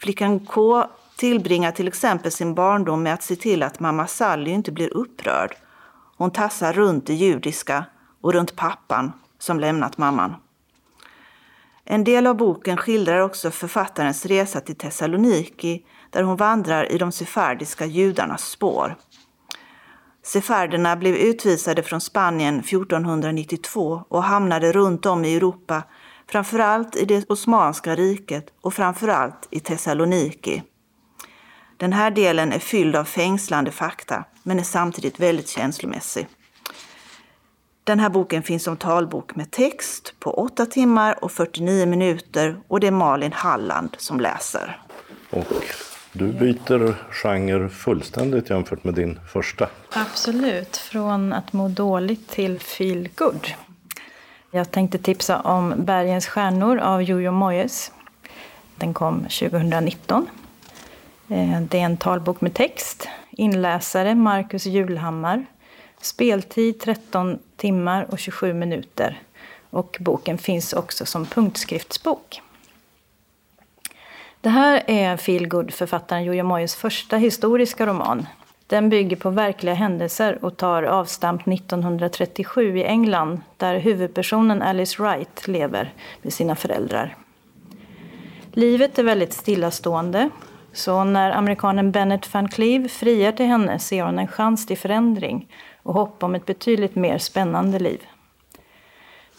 Flickan K tillbringar till exempel sin barndom med att se till att mamma Sally inte blir upprörd. Hon tassar runt det judiska och runt pappan som lämnat mamman. En del av boken skildrar också författarens resa till Thessaloniki där hon vandrar i de sefardiska judarnas spår. Sefarderna blev utvisade från Spanien 1492 och hamnade runt om i Europa, framförallt i det Osmanska riket och framförallt i Thessaloniki. Den här delen är fylld av fängslande fakta, men är samtidigt väldigt känslomässig. Den här boken finns som talbok med text på 8 timmar och 49 minuter och det är Malin Halland som läser. Och du byter genre fullständigt jämfört med din första. Absolut, från att må dåligt till feel good. Jag tänkte tipsa om Bergens stjärnor av Jojo Moyes. Den kom 2019. Eh, det är en talbok med text. Inläsare Marcus Julhammar. Speltid 13 timmar och 27 minuter. Och boken finns också som punktskriftsbok. Det här är feelgood-författaren Jojo Moyes första historiska roman. Den bygger på verkliga händelser och tar avstamp 1937 i England där huvudpersonen Alice Wright lever med sina föräldrar. Livet är väldigt stillastående så när amerikanen Bennett van Cleve friar till henne ser hon en chans till förändring och hopp om ett betydligt mer spännande liv.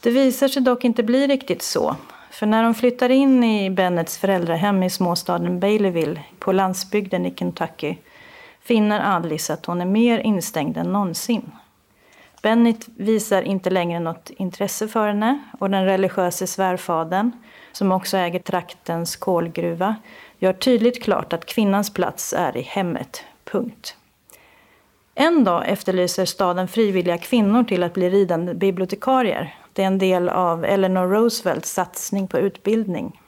Det visar sig dock inte bli riktigt så. För när de flyttar in i Bennets föräldrahem i småstaden Baileyville på landsbygden i Kentucky finner Alice att hon är mer instängd än någonsin. Bennett visar inte längre något intresse för henne och den religiöse svärfadern, som också äger traktens kolgruva, gör tydligt klart att kvinnans plats är i hemmet. Punkt. En dag efterlyser staden frivilliga kvinnor till att bli ridande bibliotekarier. Det är en del av Eleanor Roosevelts satsning på utbildning.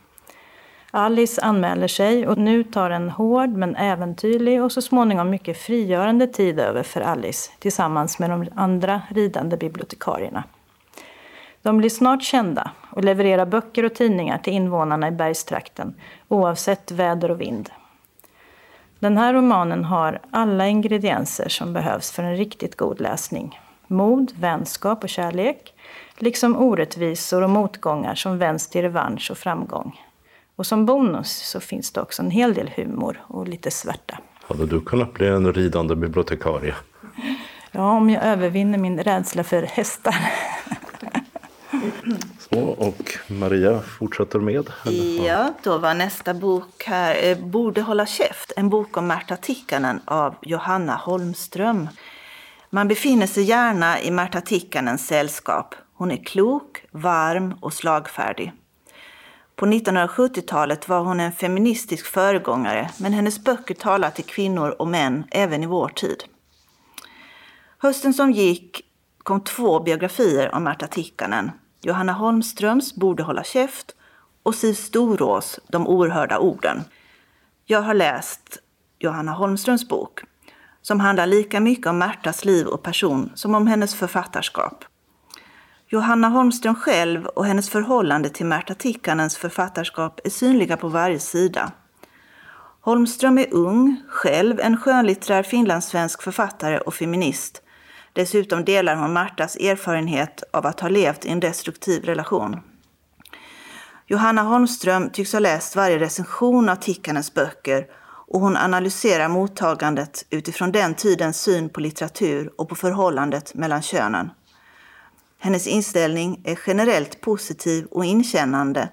Alice anmäler sig och nu tar en hård men äventyrlig och så småningom mycket frigörande tid över för Alice tillsammans med de andra ridande bibliotekarierna. De blir snart kända och levererar böcker och tidningar till invånarna i bergstrakten oavsett väder och vind. Den här romanen har alla ingredienser som behövs för en riktigt god läsning. Mod, vänskap och kärlek, liksom orättvisor och motgångar som vänds till revansch och framgång. Och som bonus så finns det också en hel del humor och lite svärta. Hade du kunnat bli en ridande bibliotekarie? Ja, om jag övervinner min rädsla för hästar. Så, och Maria fortsätter med? Eller? Ja, då var nästa bok här eh, Borde hålla käft, en bok om Märta Tikkanen av Johanna Holmström. Man befinner sig gärna i Märta Tikkanens sällskap. Hon är klok, varm och slagfärdig. På 1970-talet var hon en feministisk föregångare, men hennes böcker talar till kvinnor och män även i vår tid. Hösten som gick kom två biografier om Märta Tikkanen. Johanna Holmströms Borde hålla käft och Siv Storås De oerhörda orden. Jag har läst Johanna Holmströms bok som handlar lika mycket om Märtas liv och person som om hennes författarskap. Johanna Holmström själv och hennes förhållande till Märta Tikkanens författarskap är synliga på varje sida. Holmström är ung, själv en skönlitterär finlandssvensk författare och feminist. Dessutom delar hon Martas erfarenhet av att ha levt i en destruktiv relation. Johanna Holmström tycks ha läst varje recension av Tikkanens böcker och hon analyserar mottagandet utifrån den tidens syn på litteratur och på förhållandet mellan könen. Hennes inställning är generellt positiv och inkännande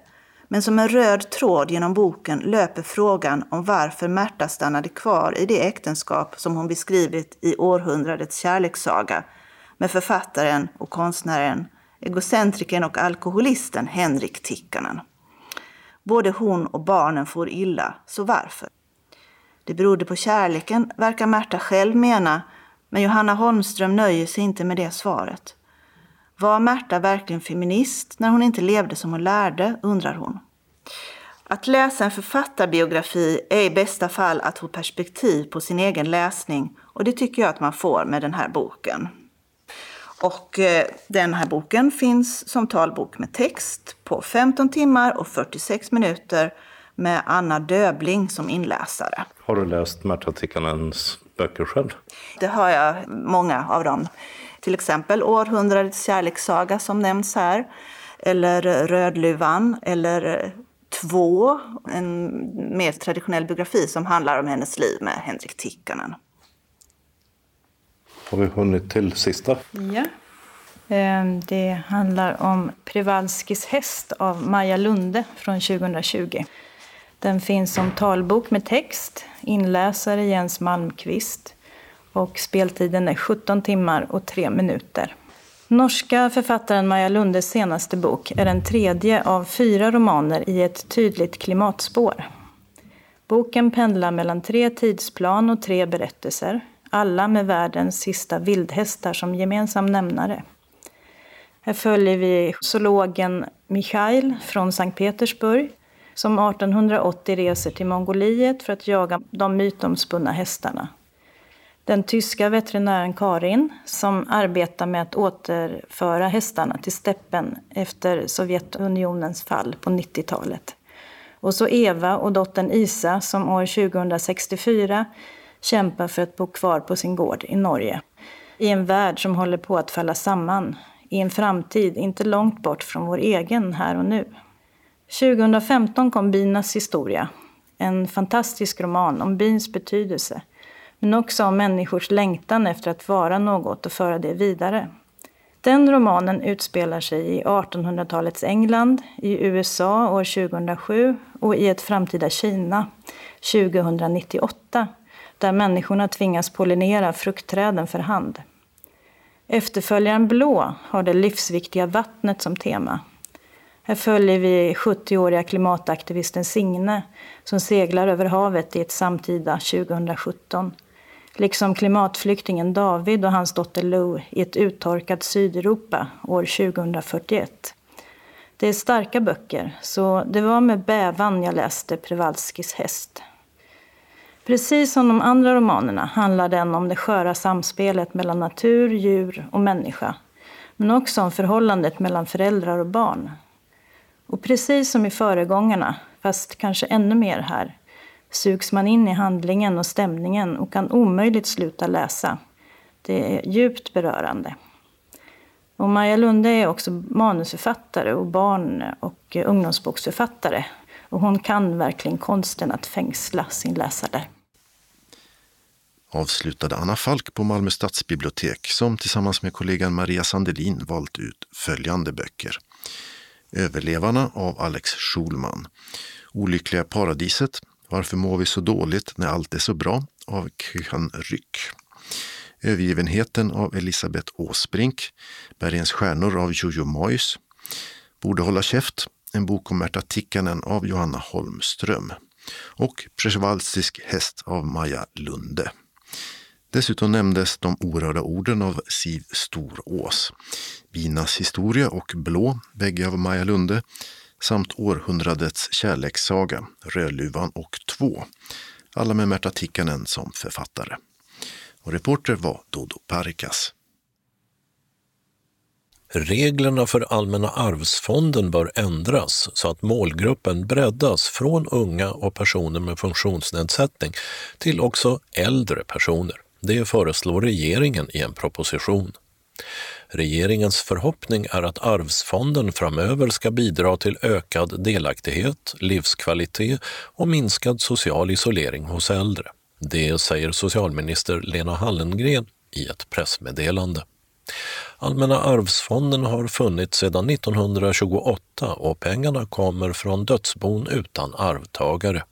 men som en röd tråd genom boken löper frågan om varför Märta stannade kvar i det äktenskap som hon beskrivit i århundradets kärlekssaga med författaren och konstnären, egocentrikern och alkoholisten Henrik Tikkanen. Både hon och barnen får illa, så varför? Det berodde på kärleken, verkar Märta själv mena, men Johanna Holmström nöjer sig inte med det svaret. Var Märta verkligen feminist när hon inte levde som hon lärde, undrar hon. Att läsa en författarbiografi är i bästa fall att få perspektiv på sin egen läsning och det tycker jag att man får med den här boken. Och eh, den här boken finns som talbok med text på 15 timmar och 46 minuter med Anna Döbling som inläsare. Har du läst Märta Tikkanens böcker själv? Det har jag, många av dem. Till exempel Århundradets kärlekssaga som nämns här. Eller Rödluvan eller Två, en mer traditionell biografi som handlar om hennes liv med Henrik Tikkanen. Har vi hunnit till sista? Ja. Ehm, det handlar om Privalskis häst av Maja Lunde från 2020. Den finns som talbok med text, inläsare Jens Malmqvist och speltiden är 17 timmar och 3 minuter. Norska författaren Maja Lundes senaste bok är den tredje av fyra romaner i ett tydligt klimatspår. Boken pendlar mellan tre tidsplan och tre berättelser, alla med världens sista vildhästar som gemensam nämnare. Här följer vi zoologen Michail från Sankt Petersburg som 1880 reser till Mongoliet för att jaga de mytomspunna hästarna. Den tyska veterinären Karin som arbetar med att återföra hästarna till steppen efter Sovjetunionens fall på 90-talet. Och så Eva och dottern Isa som år 2064 kämpar för att bo kvar på sin gård i Norge. I en värld som håller på att falla samman. I en framtid inte långt bort från vår egen här och nu. 2015 kom Binas historia. En fantastisk roman om bins betydelse men också om människors längtan efter att vara något och föra det vidare. Den romanen utspelar sig i 1800-talets England, i USA år 2007 och i ett framtida Kina 2098 där människorna tvingas pollinera fruktträden för hand. Efterföljaren Blå har det livsviktiga vattnet som tema. Här följer vi 70-åriga klimataktivisten Signe som seglar över havet i ett samtida 2017 liksom klimatflyktingen David och hans dotter Lou i ett uttorkat Sydeuropa år 2041. Det är starka böcker, så det var med bävan jag läste Przewalskis häst. Precis som de andra romanerna handlar den om det sköra samspelet mellan natur, djur och människa. Men också om förhållandet mellan föräldrar och barn. Och precis som i föregångarna, fast kanske ännu mer här, sugs man in i handlingen och stämningen och kan omöjligt sluta läsa. Det är djupt berörande. Och Maja Lunde är också manusförfattare och barn och ungdomsboksförfattare. Och hon kan verkligen konsten att fängsla sin läsare. avslutade Anna Falk på Malmö stadsbibliotek som tillsammans med kollegan Maria Sandelin valt ut följande böcker. Överlevarna av Alex Schulman. Olyckliga paradiset. Varför mår vi så dåligt när allt är så bra? av Kyhan Ryck. Övergivenheten av Elisabeth Åsbrink. Bergens stjärnor av Jojo Moyes. Borde hålla käft. En bok om Märta Tikkanen av Johanna Holmström. Och Przewalskisk häst av Maja Lunde. Dessutom nämndes De orörda orden av Siv Storås, Binas historia och Blå, bägge av Maja Lunde, samt Århundradets kärlekssaga, Rödluvan och två, alla med Märta Tikkanen som författare. Och reporter var Dodo Parikas. Reglerna för Allmänna arvsfonden bör ändras så att målgruppen breddas från unga och personer med funktionsnedsättning till också äldre personer. Det föreslår regeringen i en proposition. Regeringens förhoppning är att arvsfonden framöver ska bidra till ökad delaktighet, livskvalitet och minskad social isolering hos äldre. Det säger socialminister Lena Hallengren i ett pressmeddelande. Allmänna arvsfonden har funnits sedan 1928 och pengarna kommer från dödsbon utan arvtagare.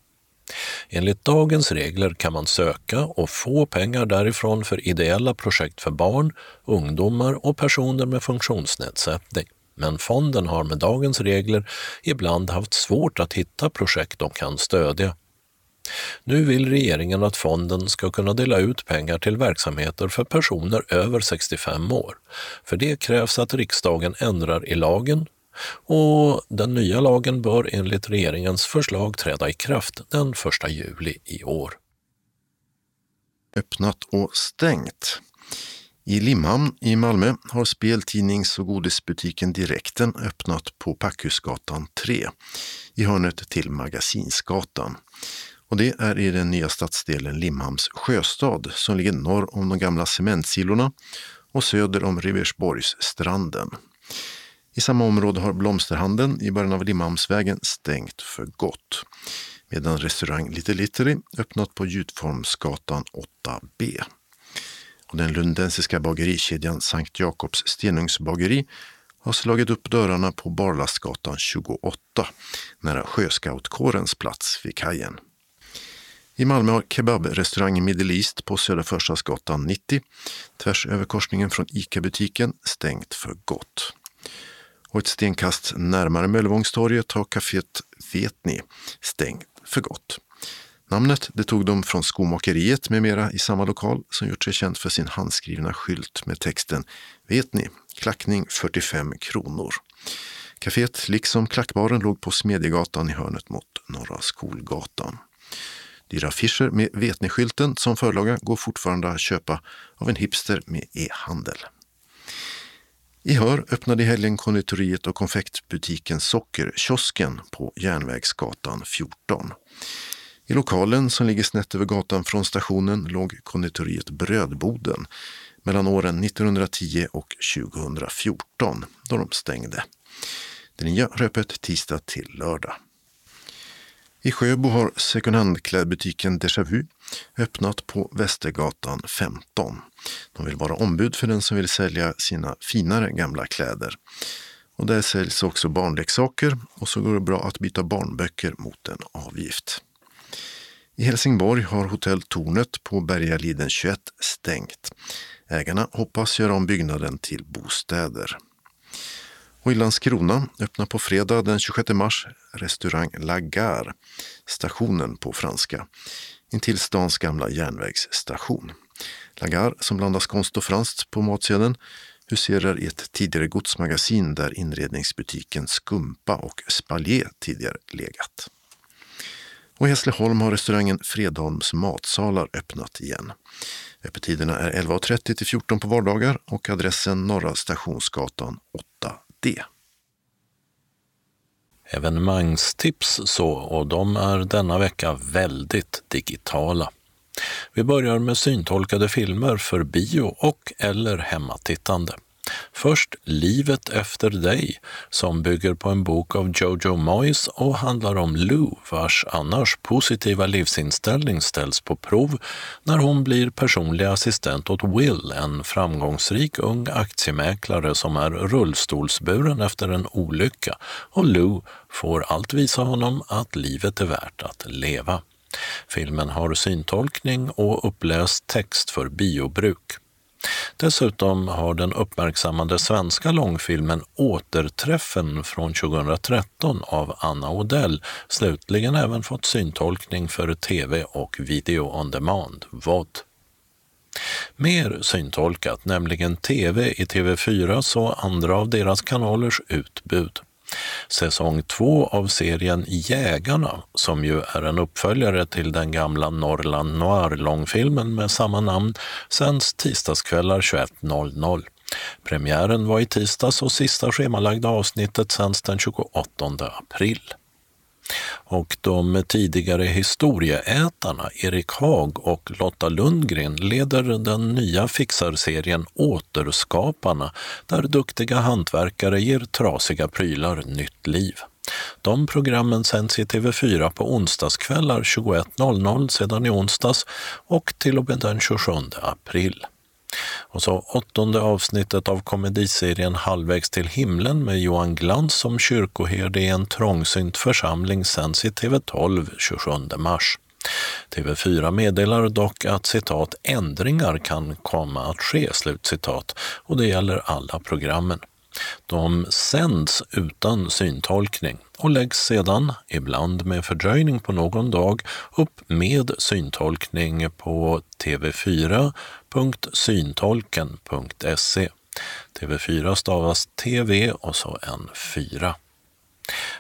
Enligt dagens regler kan man söka och få pengar därifrån för ideella projekt för barn, ungdomar och personer med funktionsnedsättning. Men fonden har med dagens regler ibland haft svårt att hitta projekt de kan stödja. Nu vill regeringen att fonden ska kunna dela ut pengar till verksamheter för personer över 65 år. För det krävs att riksdagen ändrar i lagen och den nya lagen bör enligt regeringens förslag träda i kraft den 1 juli i år. Öppnat och stängt. I Limhamn i Malmö har speltidnings och godisbutiken Direkten öppnat på Packhusgatan 3 i hörnet till Magasinsgatan. Och det är i den nya stadsdelen Limhamns sjöstad som ligger norr om de gamla cementsilorna och söder om Ribersborgsstranden. I samma område har blomsterhandeln i början av Limhamnsvägen stängt för gott. Medan restaurang Little Littery öppnat på Gjutformsgatan 8B. Och den lundensiska bagerikedjan Sankt Jakobs Stenungsbageri har slagit upp dörrarna på Barlastgatan 28 nära Sjöscoutkårens plats vid kajen. I Malmö har kebabrestaurang Middle East på Södra Förstadsgatan 90 tvärs över korsningen från ICA-butiken stängt för gott och ett stenkast närmare Möllevångstorget har kaféet Vetni stängt för gott. Namnet det tog de från Skomakeriet med mera i samma lokal som gjort sig känt för sin handskrivna skylt med texten Vet ni? Klackning 45 kronor. Caféet, liksom klackbaren, låg på Smedjegatan i hörnet mot Norra Skolgatan. Dyra affischer med Vetni-skylten som förlaga går fortfarande att köpa av en hipster med e-handel. I Hör öppnade i helgen konditoriet och konfektbutiken Sockerkiosken på Järnvägsgatan 14. I lokalen som ligger snett över gatan från stationen låg konditoriet Brödboden mellan åren 1910 och 2014 då de stängde. Det nya har öppet tisdag till lördag. I Sjöbo har second hand-klädbutiken Déjà Vu öppnat på Västergatan 15. De vill vara ombud för den som vill sälja sina finare gamla kläder. Och där säljs också barnleksaker och så går det bra att byta barnböcker mot en avgift. I Helsingborg har hotell Tornet på Bergaliden 21 stängt. Ägarna hoppas göra om byggnaden till bostäder. Och i Landskrona öppnar på fredag den 26 mars restaurang La Gare, stationen på franska, intill stans gamla järnvägsstation. La Gare, som blandar skånskt och franskt på matsedeln, huserar i ett tidigare godsmagasin där inredningsbutiken Skumpa och Spalier tidigare legat. Och i Hässleholm har restaurangen Fredholms matsalar öppnat igen. Öppettiderna är 11.30 till 14 på vardagar och adressen Norra Stationsgatan 8 det. Evenemangstips så, och de är denna vecka väldigt digitala. Vi börjar med syntolkade filmer för bio och eller hemmatittande. Först Livet efter dig, som bygger på en bok av Jojo Moyes och handlar om Lou, vars annars positiva livsinställning ställs på prov när hon blir personlig assistent åt Will, en framgångsrik ung aktiemäklare som är rullstolsburen efter en olycka och Lou får allt visa honom att livet är värt att leva. Filmen har syntolkning och uppläst text för biobruk. Dessutom har den uppmärksammade svenska långfilmen Återträffen från 2013 av Anna Odell slutligen även fått syntolkning för tv och video on demand, VOD. Mer syntolkat, nämligen tv i TV4 och andra av deras kanalers utbud. Säsong två av serien Jägarna, som ju är en uppföljare till den gamla Norrland Noir-långfilmen med samma namn, sänds tisdagskvällar 21.00. Premiären var i tisdags och sista schemalagda avsnittet sänds den 28 april. Och de tidigare historieätarna Erik Haag och Lotta Lundgren leder den nya fixarserien Återskaparna där duktiga hantverkare ger trasiga prylar nytt liv. De programmen sänds i TV4 på onsdagskvällar 21.00 sedan i onsdags och till och med den 27 april. Och så åttonde avsnittet av komediserien Halvvägs till himlen med Johan Glans som kyrkoherde i en trångsynt församling sänds i TV12 27 mars. TV4 meddelar dock att citat ändringar kan komma att ske, slutcitat, och det gäller alla programmen. De sänds utan syntolkning och läggs sedan, ibland med fördröjning på någon dag, upp med syntolkning på TV4 www.syntolken.se. TV4 stavas TV och så en 4.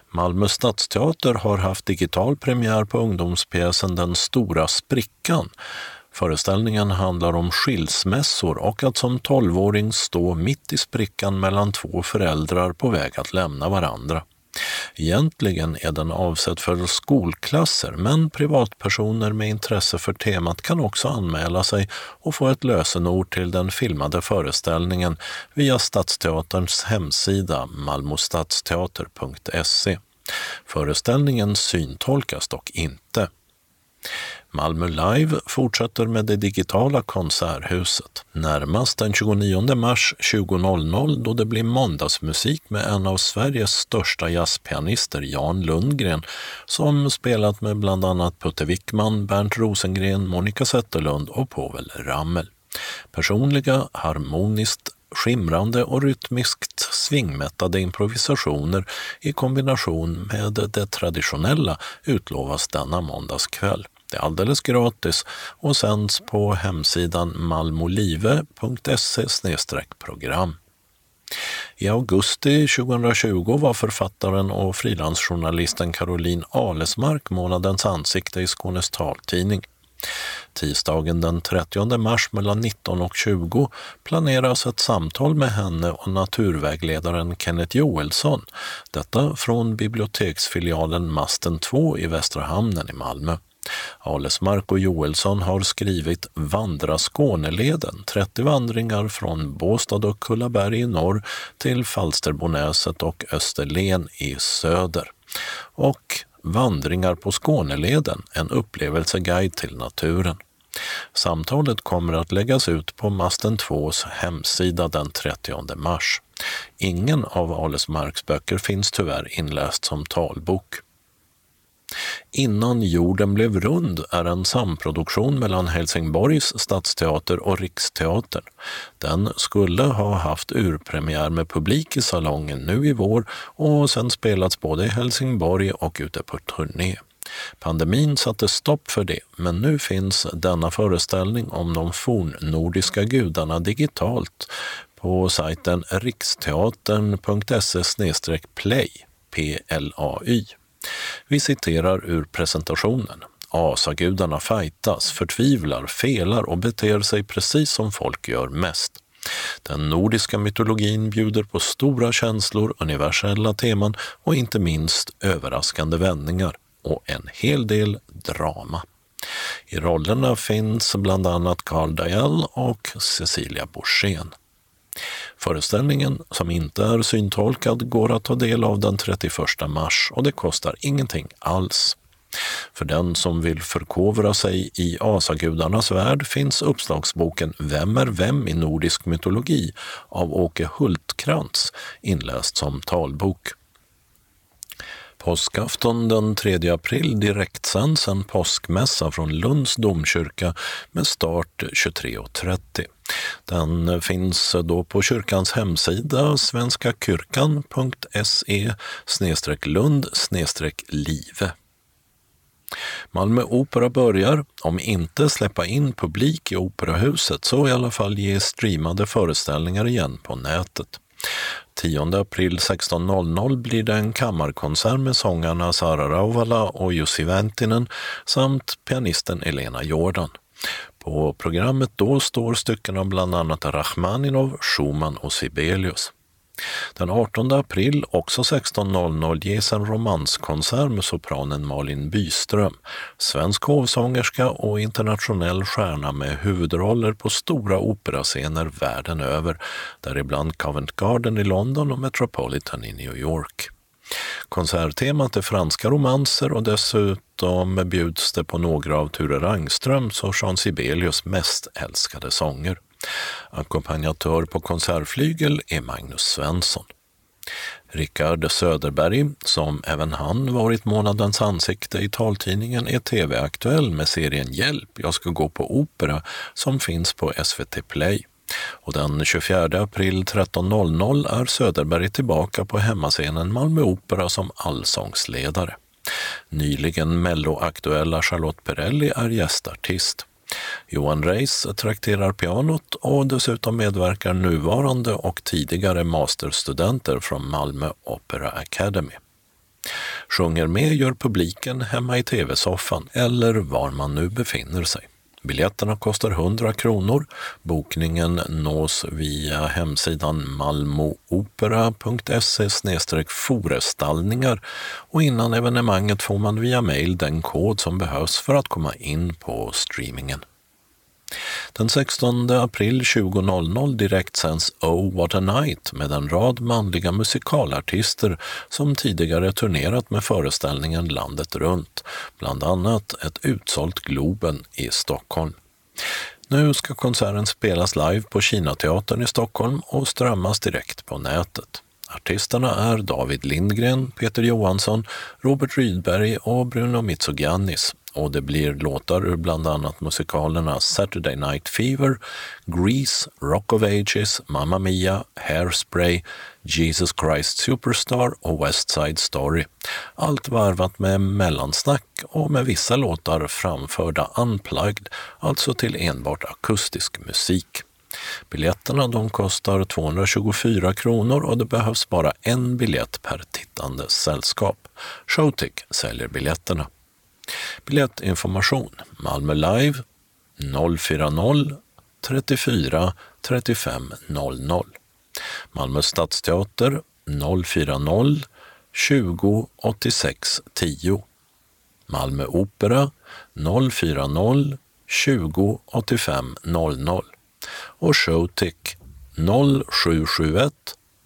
Malmö stadsteater har haft digital premiär på ungdomspjäsen Den stora sprickan Föreställningen handlar om skilsmässor och att som tolvåring stå mitt i sprickan mellan två föräldrar på väg att lämna varandra. Egentligen är den avsedd för skolklasser men privatpersoner med intresse för temat kan också anmäla sig och få ett lösenord till den filmade föreställningen via Stadsteaterns hemsida malmostadsteater.se. Föreställningen syntolkas dock inte. Malmö Live fortsätter med det digitala konserthuset. Närmast den 29 mars 20.00 då det blir måndagsmusik med en av Sveriges största jazzpianister, Jan Lundgren, som spelat med bland annat Putte Wickman, Bernt Rosengren, Monica Zetterlund och Povel Ramel. Personliga, harmoniskt skimrande och rytmiskt svingmättade improvisationer i kombination med det traditionella utlovas denna måndagskväll. Det är alldeles gratis och sänds på hemsidan malmolive.se program. I augusti 2020 var författaren och frilansjournalisten Caroline Alesmark månadens ansikte i Skånes taltidning. Tisdagen den 30 mars mellan 19 och 20 planeras ett samtal med henne och naturvägledaren Kenneth Joelsson. Detta från biblioteksfilialen Masten 2 i Västra hamnen i Malmö. Alesmark och Joelsson har skrivit Vandra Skåneleden, 30 vandringar från Båstad och Kullaberg i norr till Falsterbonäset och Österlen i söder. Och Vandringar på Skåneleden, en upplevelseguide till naturen. Samtalet kommer att läggas ut på Masten 2s hemsida den 30 mars. Ingen av Alesmarks böcker finns tyvärr inläst som talbok. Innan jorden blev rund är en samproduktion mellan Helsingborgs stadsteater och Riksteatern. Den skulle ha haft urpremiär med publik i salongen nu i vår och sen spelats både i Helsingborg och ute på turné. Pandemin satte stopp för det, men nu finns denna föreställning om de fornnordiska gudarna digitalt på sajten riksteatern.se play, P-L-A-Y. Vi citerar ur presentationen. Asagudarna fightas, förtvivlar, felar och beter sig precis som folk gör mest. Den nordiska mytologin bjuder på stora känslor, universella teman och inte minst överraskande vändningar och en hel del drama. I rollerna finns bland annat Carl Dajal och Cecilia Borssén. Föreställningen, som inte är syntolkad, går att ta del av den 31 mars och det kostar ingenting alls. För den som vill förkovra sig i asagudarnas värld finns uppslagsboken Vem är vem i nordisk mytologi av Åke Hultkrantz inläst som talbok. Påskafton den 3 april direktsänds en påskmässa från Lunds domkyrka med start 23.30. Den finns då på kyrkans hemsida svenskakyrkan.se lund live. Malmö Opera börjar, om inte släppa in publik i Operahuset, så i alla fall ge streamade föreställningar igen på nätet. 10 april 16.00 blir det en kammarkonsert med sångarna Sara Rauvala och Jussi Väntinen samt pianisten Elena Jordan. På programmet då står stycken av bland annat Rachmaninov, Schumann och Sibelius. Den 18 april, också 16.00, ges en romanskonsert med sopranen Malin Byström, svensk hovsångerska och internationell stjärna med huvudroller på stora operascener världen över, däribland Covent Garden i London och Metropolitan i New York. Konserttemat är franska romanser och dessutom Dessutom bjuds det på några av Ture Rangströms och Jean Sibelius mest älskade sånger. Ackompanjatör på konsertflygel är Magnus Svensson. Rickard Söderberg, som även han varit månadens ansikte i taltidningen, är tv-aktuell med serien Hjälp, jag ska gå på opera som finns på SVT Play. Och den 24 april 13.00 är Söderberg tillbaka på hemmascenen Malmö Opera som allsångsledare. Nyligen melloaktuella Charlotte Perrelli är gästartist. Johan Reis trakterar pianot och dessutom medverkar nuvarande och tidigare masterstudenter från Malmö Opera Academy. Sjunger med gör publiken hemma i tv-soffan eller var man nu befinner sig. Biljetterna kostar 100 kronor. Bokningen nås via hemsidan malmoopera.se forestallningar och innan evenemanget får man via mail den kod som behövs för att komma in på streamingen. Den 16 april 20.00 direktsänds Oh What a Night med en rad manliga musikalartister som tidigare turnerat med föreställningen landet runt, bland annat ett utsålt Globen i Stockholm. Nu ska konserten spelas live på Kinateatern i Stockholm och strömmas direkt på nätet. Artisterna är David Lindgren, Peter Johansson, Robert Rydberg och Bruno Mitsogiannis och det blir låtar ur bland annat musikalerna Saturday Night Fever, Grease, Rock of Ages, Mamma Mia, Hairspray, Jesus Christ Superstar och West Side Story. Allt varvat med mellansnack och med vissa låtar framförda unplugged, alltså till enbart akustisk musik. Biljetterna de kostar 224 kronor och det behövs bara en biljett per tittande sällskap. Showtick säljer biljetterna. Biljettinformation Malmö Live 040 34 35 00. Malmö Stadsteater 040 20 86 10. Malmö Opera 040 20 85 00 och Showtick 0771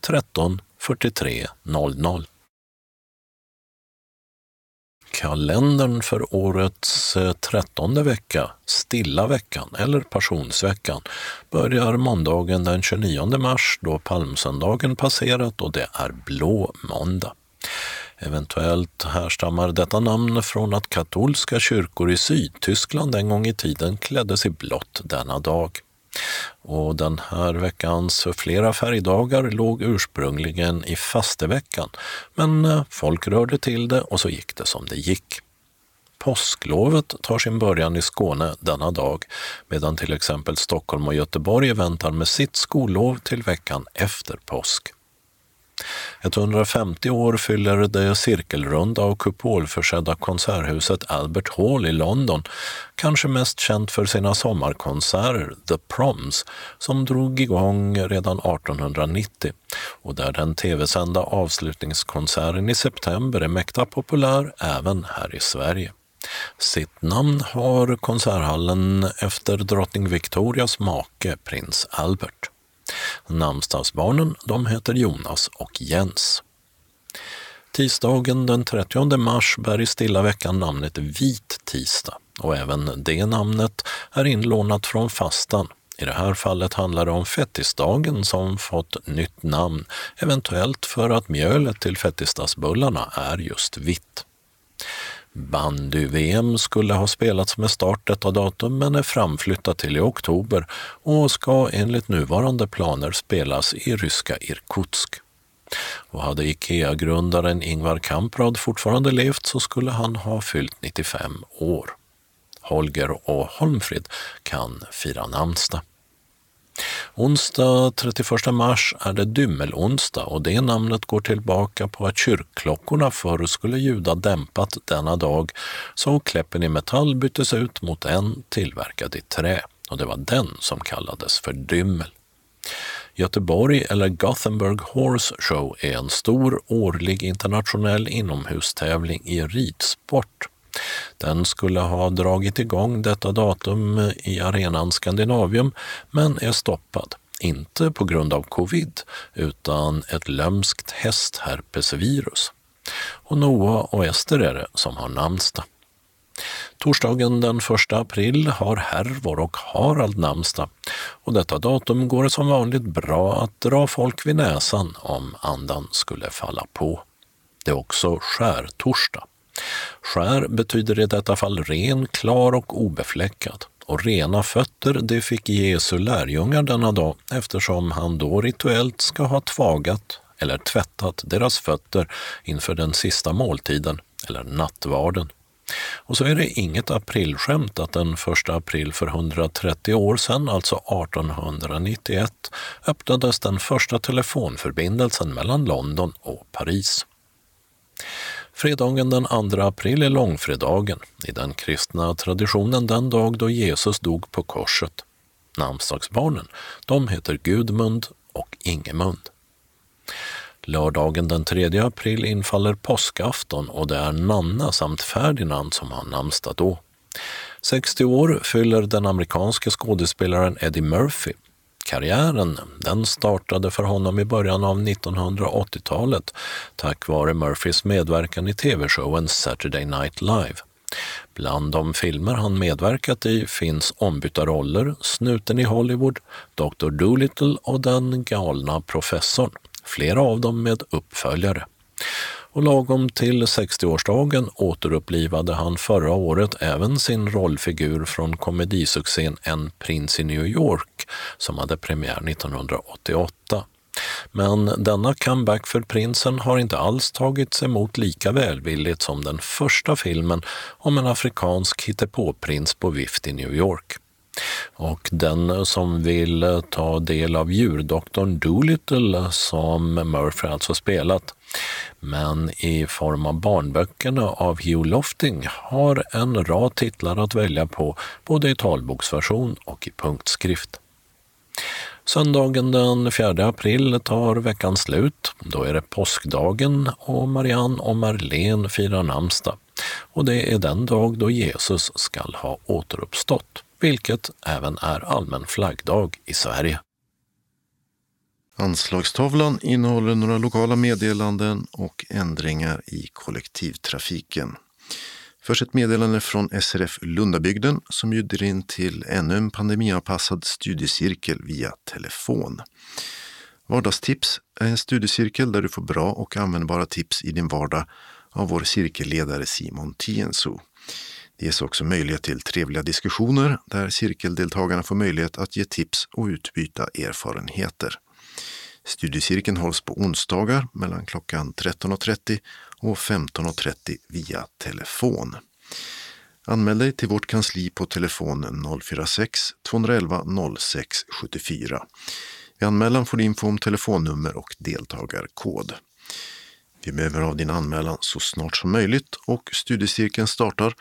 13 43 00. Kalendern för årets eh, trettonde vecka, stilla veckan eller passionsveckan, börjar måndagen den 29 mars då palmsöndagen passerat och det är blå måndag. Eventuellt härstammar detta namn från att katolska kyrkor i Sydtyskland en gång i tiden kläddes i blått denna dag. Och den här veckans flera färgdagar låg ursprungligen i fasteveckan, men eh, folk rörde till det och så gick det som det gick. Påsklovet tar sin början i Skåne denna dag, medan till exempel Stockholm och Göteborg väntar med sitt skollov till veckan efter påsk. 150 år fyller det cirkelrunda och kupolförsedda konserthuset Albert Hall i London, kanske mest känt för sina sommarkonserter The Proms, som drog igång redan 1890 och där den tv-sända avslutningskonserten i september är mäkta populär även här i Sverige. Sitt namn har konserthallen efter drottning Victorias make, prins Albert. Namnsdagsbarnen de heter Jonas och Jens. Tisdagen den 30 mars bär i stilla veckan namnet Vit tisdag och även det namnet är inlånat från fastan. I det här fallet handlar det om fettisdagen som fått nytt namn, eventuellt för att mjölet till fettisdagsbullarna är just vitt. Bandy-VM skulle ha spelats med start detta datum men är framflyttat till i oktober och ska enligt nuvarande planer spelas i ryska Irkutsk. Och hade IKEA-grundaren Ingvar Kamprad fortfarande levt så skulle han ha fyllt 95 år. Holger och Holmfrid kan fira namnsdag. Onsdag 31 mars är det dymmelonsdag och det namnet går tillbaka på att kyrkklockorna förr skulle ljuda dämpat denna dag så kläppen i metall byttes ut mot en tillverkad i trä och det var den som kallades för dymmel. Göteborg eller Gothenburg Horse Show är en stor årlig internationell inomhustävling i ridsport. Den skulle ha dragit igång detta datum i arenan Scandinavium men är stoppad. Inte på grund av covid utan ett lömskt hästherpesvirus. Och Noah och Ester är det som har namnsdag. Torsdagen den 1 april har Hervor och Harald namnsdag och detta datum går det som vanligt bra att dra folk vid näsan om andan skulle falla på. Det är också skärtorsdag. Skär betyder i detta fall ren, klar och obefläckad. Och rena fötter det fick Jesu lärjungar denna dag eftersom han då rituellt ska ha tvagat eller tvättat deras fötter inför den sista måltiden, eller nattvarden. Och så är det inget aprilskämt att den 1 april för 130 år sedan, alltså 1891, öppnades den första telefonförbindelsen mellan London och Paris. Fredagen den 2 april är långfredagen, i den kristna traditionen den dag då Jesus dog på korset. Namnsdagsbarnen, de heter Gudmund och Ingemund. Lördagen den 3 april infaller påskafton och det är Nanna samt Ferdinand som har namnsdag då. 60 år fyller den amerikanske skådespelaren Eddie Murphy Karriären. Den startade för honom i början av 1980-talet tack vare Murphys medverkan i tv-showen Saturday Night Live. Bland de filmer han medverkat i finns Ombytta roller, Snuten i Hollywood, Dr Dolittle och Den galna professorn, flera av dem med uppföljare. Och lagom till 60-årsdagen återupplivade han förra året även sin rollfigur från komedisuccén En prins i New York som hade premiär 1988. Men denna comeback för prinsen har inte alls tagits emot lika välvilligt som den första filmen om en afrikansk hittepåprins på vift i New York. Och den som vill eh, ta del av djurdoktorn Dolittle som Murphy alltså spelat, men i form av barnböckerna av Hugh Lofting har en rad titlar att välja på både i talboksversion och i punktskrift. Söndagen den 4 april tar veckan slut. Då är det påskdagen och Marianne och Marlene firar namnsdag. Och det är den dag då Jesus skall ha återuppstått vilket även är allmän flaggdag i Sverige. Anslagstavlan innehåller några lokala meddelanden och ändringar i kollektivtrafiken. Först ett meddelande från SRF Lundabygden som bjuder in till ännu en pandemianpassad studiecirkel via telefon. Vardagstips är en studiecirkel där du får bra och användbara tips i din vardag av vår cirkelledare Simon Tienso. Det ges också möjlighet till trevliga diskussioner där cirkeldeltagarna får möjlighet att ge tips och utbyta erfarenheter. Studiecirkeln hålls på onsdagar mellan klockan 13.30 och 15.30 via telefon. Anmäl dig till vårt kansli på telefon 046-211 06 74. Vid anmälan får du info om telefonnummer och deltagarkod. Vi behöver ha din anmälan så snart som möjligt och studiecirkeln startar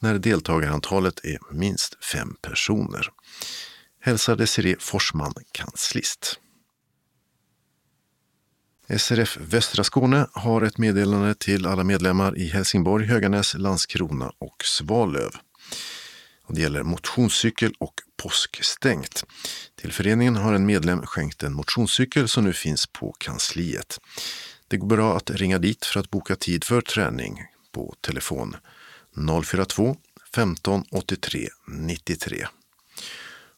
när deltagarantalet är minst fem personer. Hälsar Desiree Forsman, kanslist. SRF Västra Skåne har ett meddelande till alla medlemmar i Helsingborg, Höganäs, Landskrona och Svalöv. Och det gäller motionscykel och påskstängt. Till föreningen har en medlem skänkt en motionscykel som nu finns på kansliet. Det går bra att ringa dit för att boka tid för träning på telefon 042 15 83 93.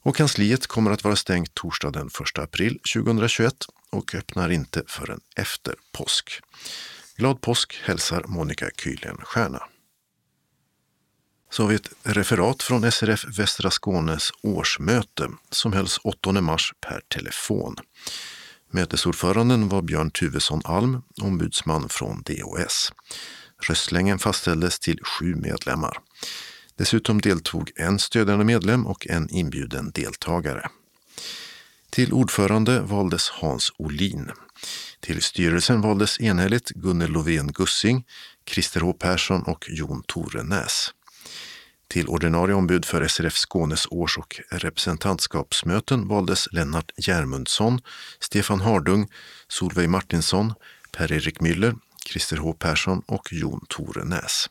Och kansliet kommer att vara stängt torsdag den 1 april 2021 och öppnar inte förrän efter påsk. Glad påsk hälsar Monica Kylén Stjärna. Så har vi ett referat från SRF Västra Skånes årsmöte som hölls 8 mars per telefon. Mötesordföranden var Björn Tuvesson Alm, ombudsman från DOS. Röstlängden fastställdes till sju medlemmar. Dessutom deltog en stödjande medlem och en inbjuden deltagare. Till ordförande valdes Hans Olin. Till styrelsen valdes enhälligt Gunnel Lovén Gussing, Christer H Persson och Jon Torenäs. Till ordinarie ombud för SRF Skånes års och representantskapsmöten valdes Lennart Järmundsson, Stefan Hardung, Solveig Martinsson, Per-Erik Müller, Christer H Persson och Jon Torenäs.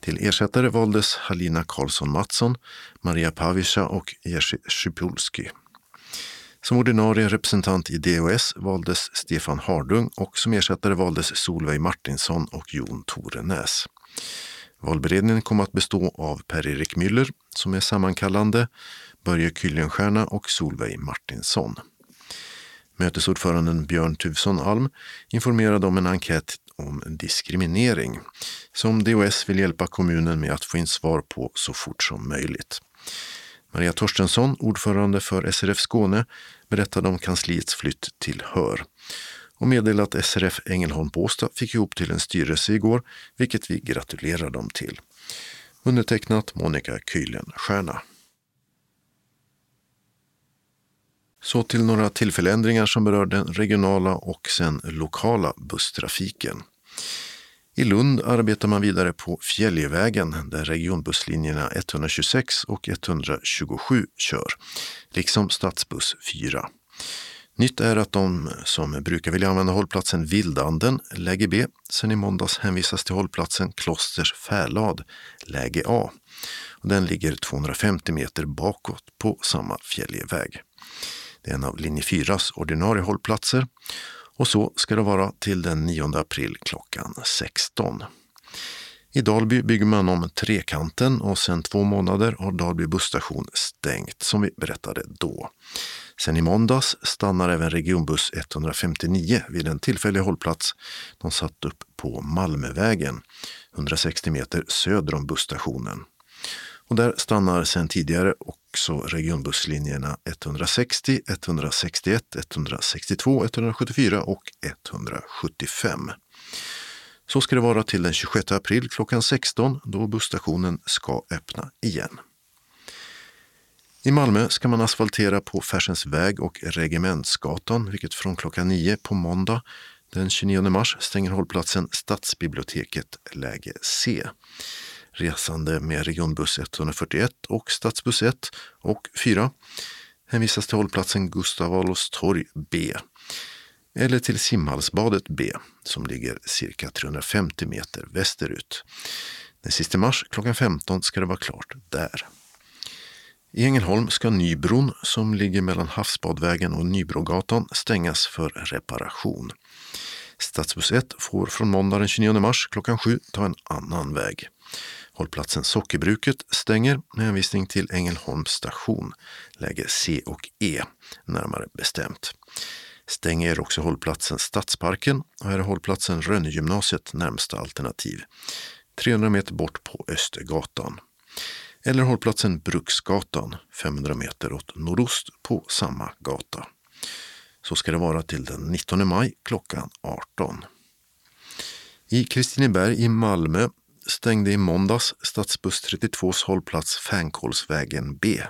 Till ersättare valdes Halina Karlsson Mattsson, Maria Pavisha och Jerzy Szypulski. Som ordinarie representant i DOS valdes Stefan Hardung och som ersättare valdes Solveig Martinsson och Jon Torenäs. Valberedningen kom att bestå av Per-Erik Müller som är sammankallande, Börje Kyllenstierna och Solveig Martinsson. Mötesordföranden Björn Tuvson Alm informerade om en enkät om diskriminering som DOS vill hjälpa kommunen med att få in svar på så fort som möjligt. Maria Torstensson, ordförande för SRF Skåne, berättade om kansliets flytt till Hör och meddelade att SRF Ängelholm Båstad fick ihop till en styrelse igår, vilket vi gratulerar dem till. Undertecknat Monica Kuylen Stjärna. Så till några tillfälländringar som berör den regionala och sen lokala busstrafiken. I Lund arbetar man vidare på Fjällvägen där regionbusslinjerna 126 och 127 kör, liksom stadsbuss 4. Nytt är att de som brukar vilja använda hållplatsen Vildanden, läge B, sen i måndags hänvisas till hållplatsen Klosters Färlad, läge A. Den ligger 250 meter bakåt på samma fjällväg. Det är en av linje 4s ordinarie hållplatser och så ska det vara till den 9 april klockan 16. I Dalby bygger man om Trekanten och sedan två månader har Dalby busstation stängt, som vi berättade då. Sen i måndags stannar även regionbuss 159 vid en tillfällig hållplats de satt upp på Malmövägen, 160 meter söder om busstationen. Och där stannar sedan tidigare också regionbusslinjerna 160, 161, 162, 174 och 175. Så ska det vara till den 26 april klockan 16 då busstationen ska öppna igen. I Malmö ska man asfaltera på Färsens väg och Regementsgatan, vilket från klockan 9 på måndag den 29 mars stänger hållplatsen Stadsbiblioteket läge C. Resande med regionbuss 141 och stadsbuss 1 och 4 hänvisas till hållplatsen Gustav Adolfs torg B eller till simhallsbadet B som ligger cirka 350 meter västerut. Den sista mars klockan 15 ska det vara klart där. I Ängelholm ska Nybron, som ligger mellan Havsbadvägen och Nybrogatan, stängas för reparation. Stadsbuss 1 får från måndag den 29 mars klockan 7 ta en annan väg. Hållplatsen Sockerbruket stänger med hänvisning till Ängelholms station, läge C och E närmare bestämt. Stänger också hållplatsen Stadsparken och här är hållplatsen Rönnegymnasiet närmsta alternativ. 300 meter bort på Östergatan eller hållplatsen Bruksgatan 500 meter åt nordost på samma gata. Så ska det vara till den 19 maj klockan 18. I Kristineberg i Malmö stängde i måndags stadsbuss 32s hållplats Fänkålsvägen B.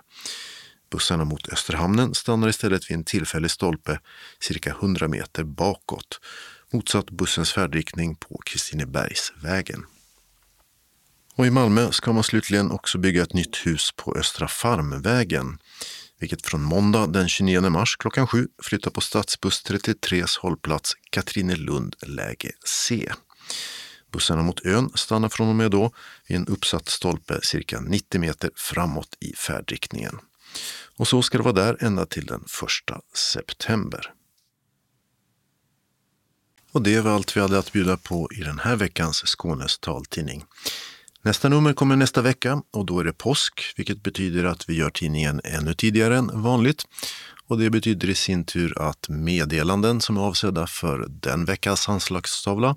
Bussarna mot Österhamnen stannar istället vid en tillfällig stolpe cirka 100 meter bakåt, motsatt bussens färdriktning på Kristinebergsvägen. Och i Malmö ska man slutligen också bygga ett nytt hus på Östra Farmvägen, vilket från måndag den 29 mars klockan 7 flyttar på stadsbuss 33s hållplats Katrinelund läge C. Bussarna mot ön stannar från och med då vid en uppsatt stolpe cirka 90 meter framåt i färdriktningen. Och så ska det vara där ända till den 1 september. Och det var allt vi hade att bjuda på i den här veckans Skånes taltidning. Nästa nummer kommer nästa vecka och då är det påsk, vilket betyder att vi gör tidningen ännu tidigare än vanligt. Och det betyder i sin tur att meddelanden som är avsedda för den veckans anslagstavla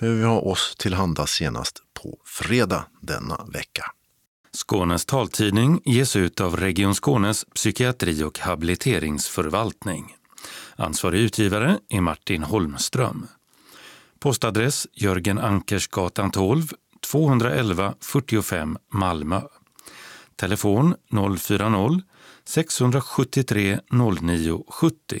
behöver vi ha oss tillhanda senast på fredag denna vecka. Skånes taltidning ges ut av Region Skånes psykiatri och habiliteringsförvaltning. Ansvarig utgivare är Martin Holmström. Postadress Jörgen Ankersgatan 12, 211 45 Malmö. Telefon 040-673 0970.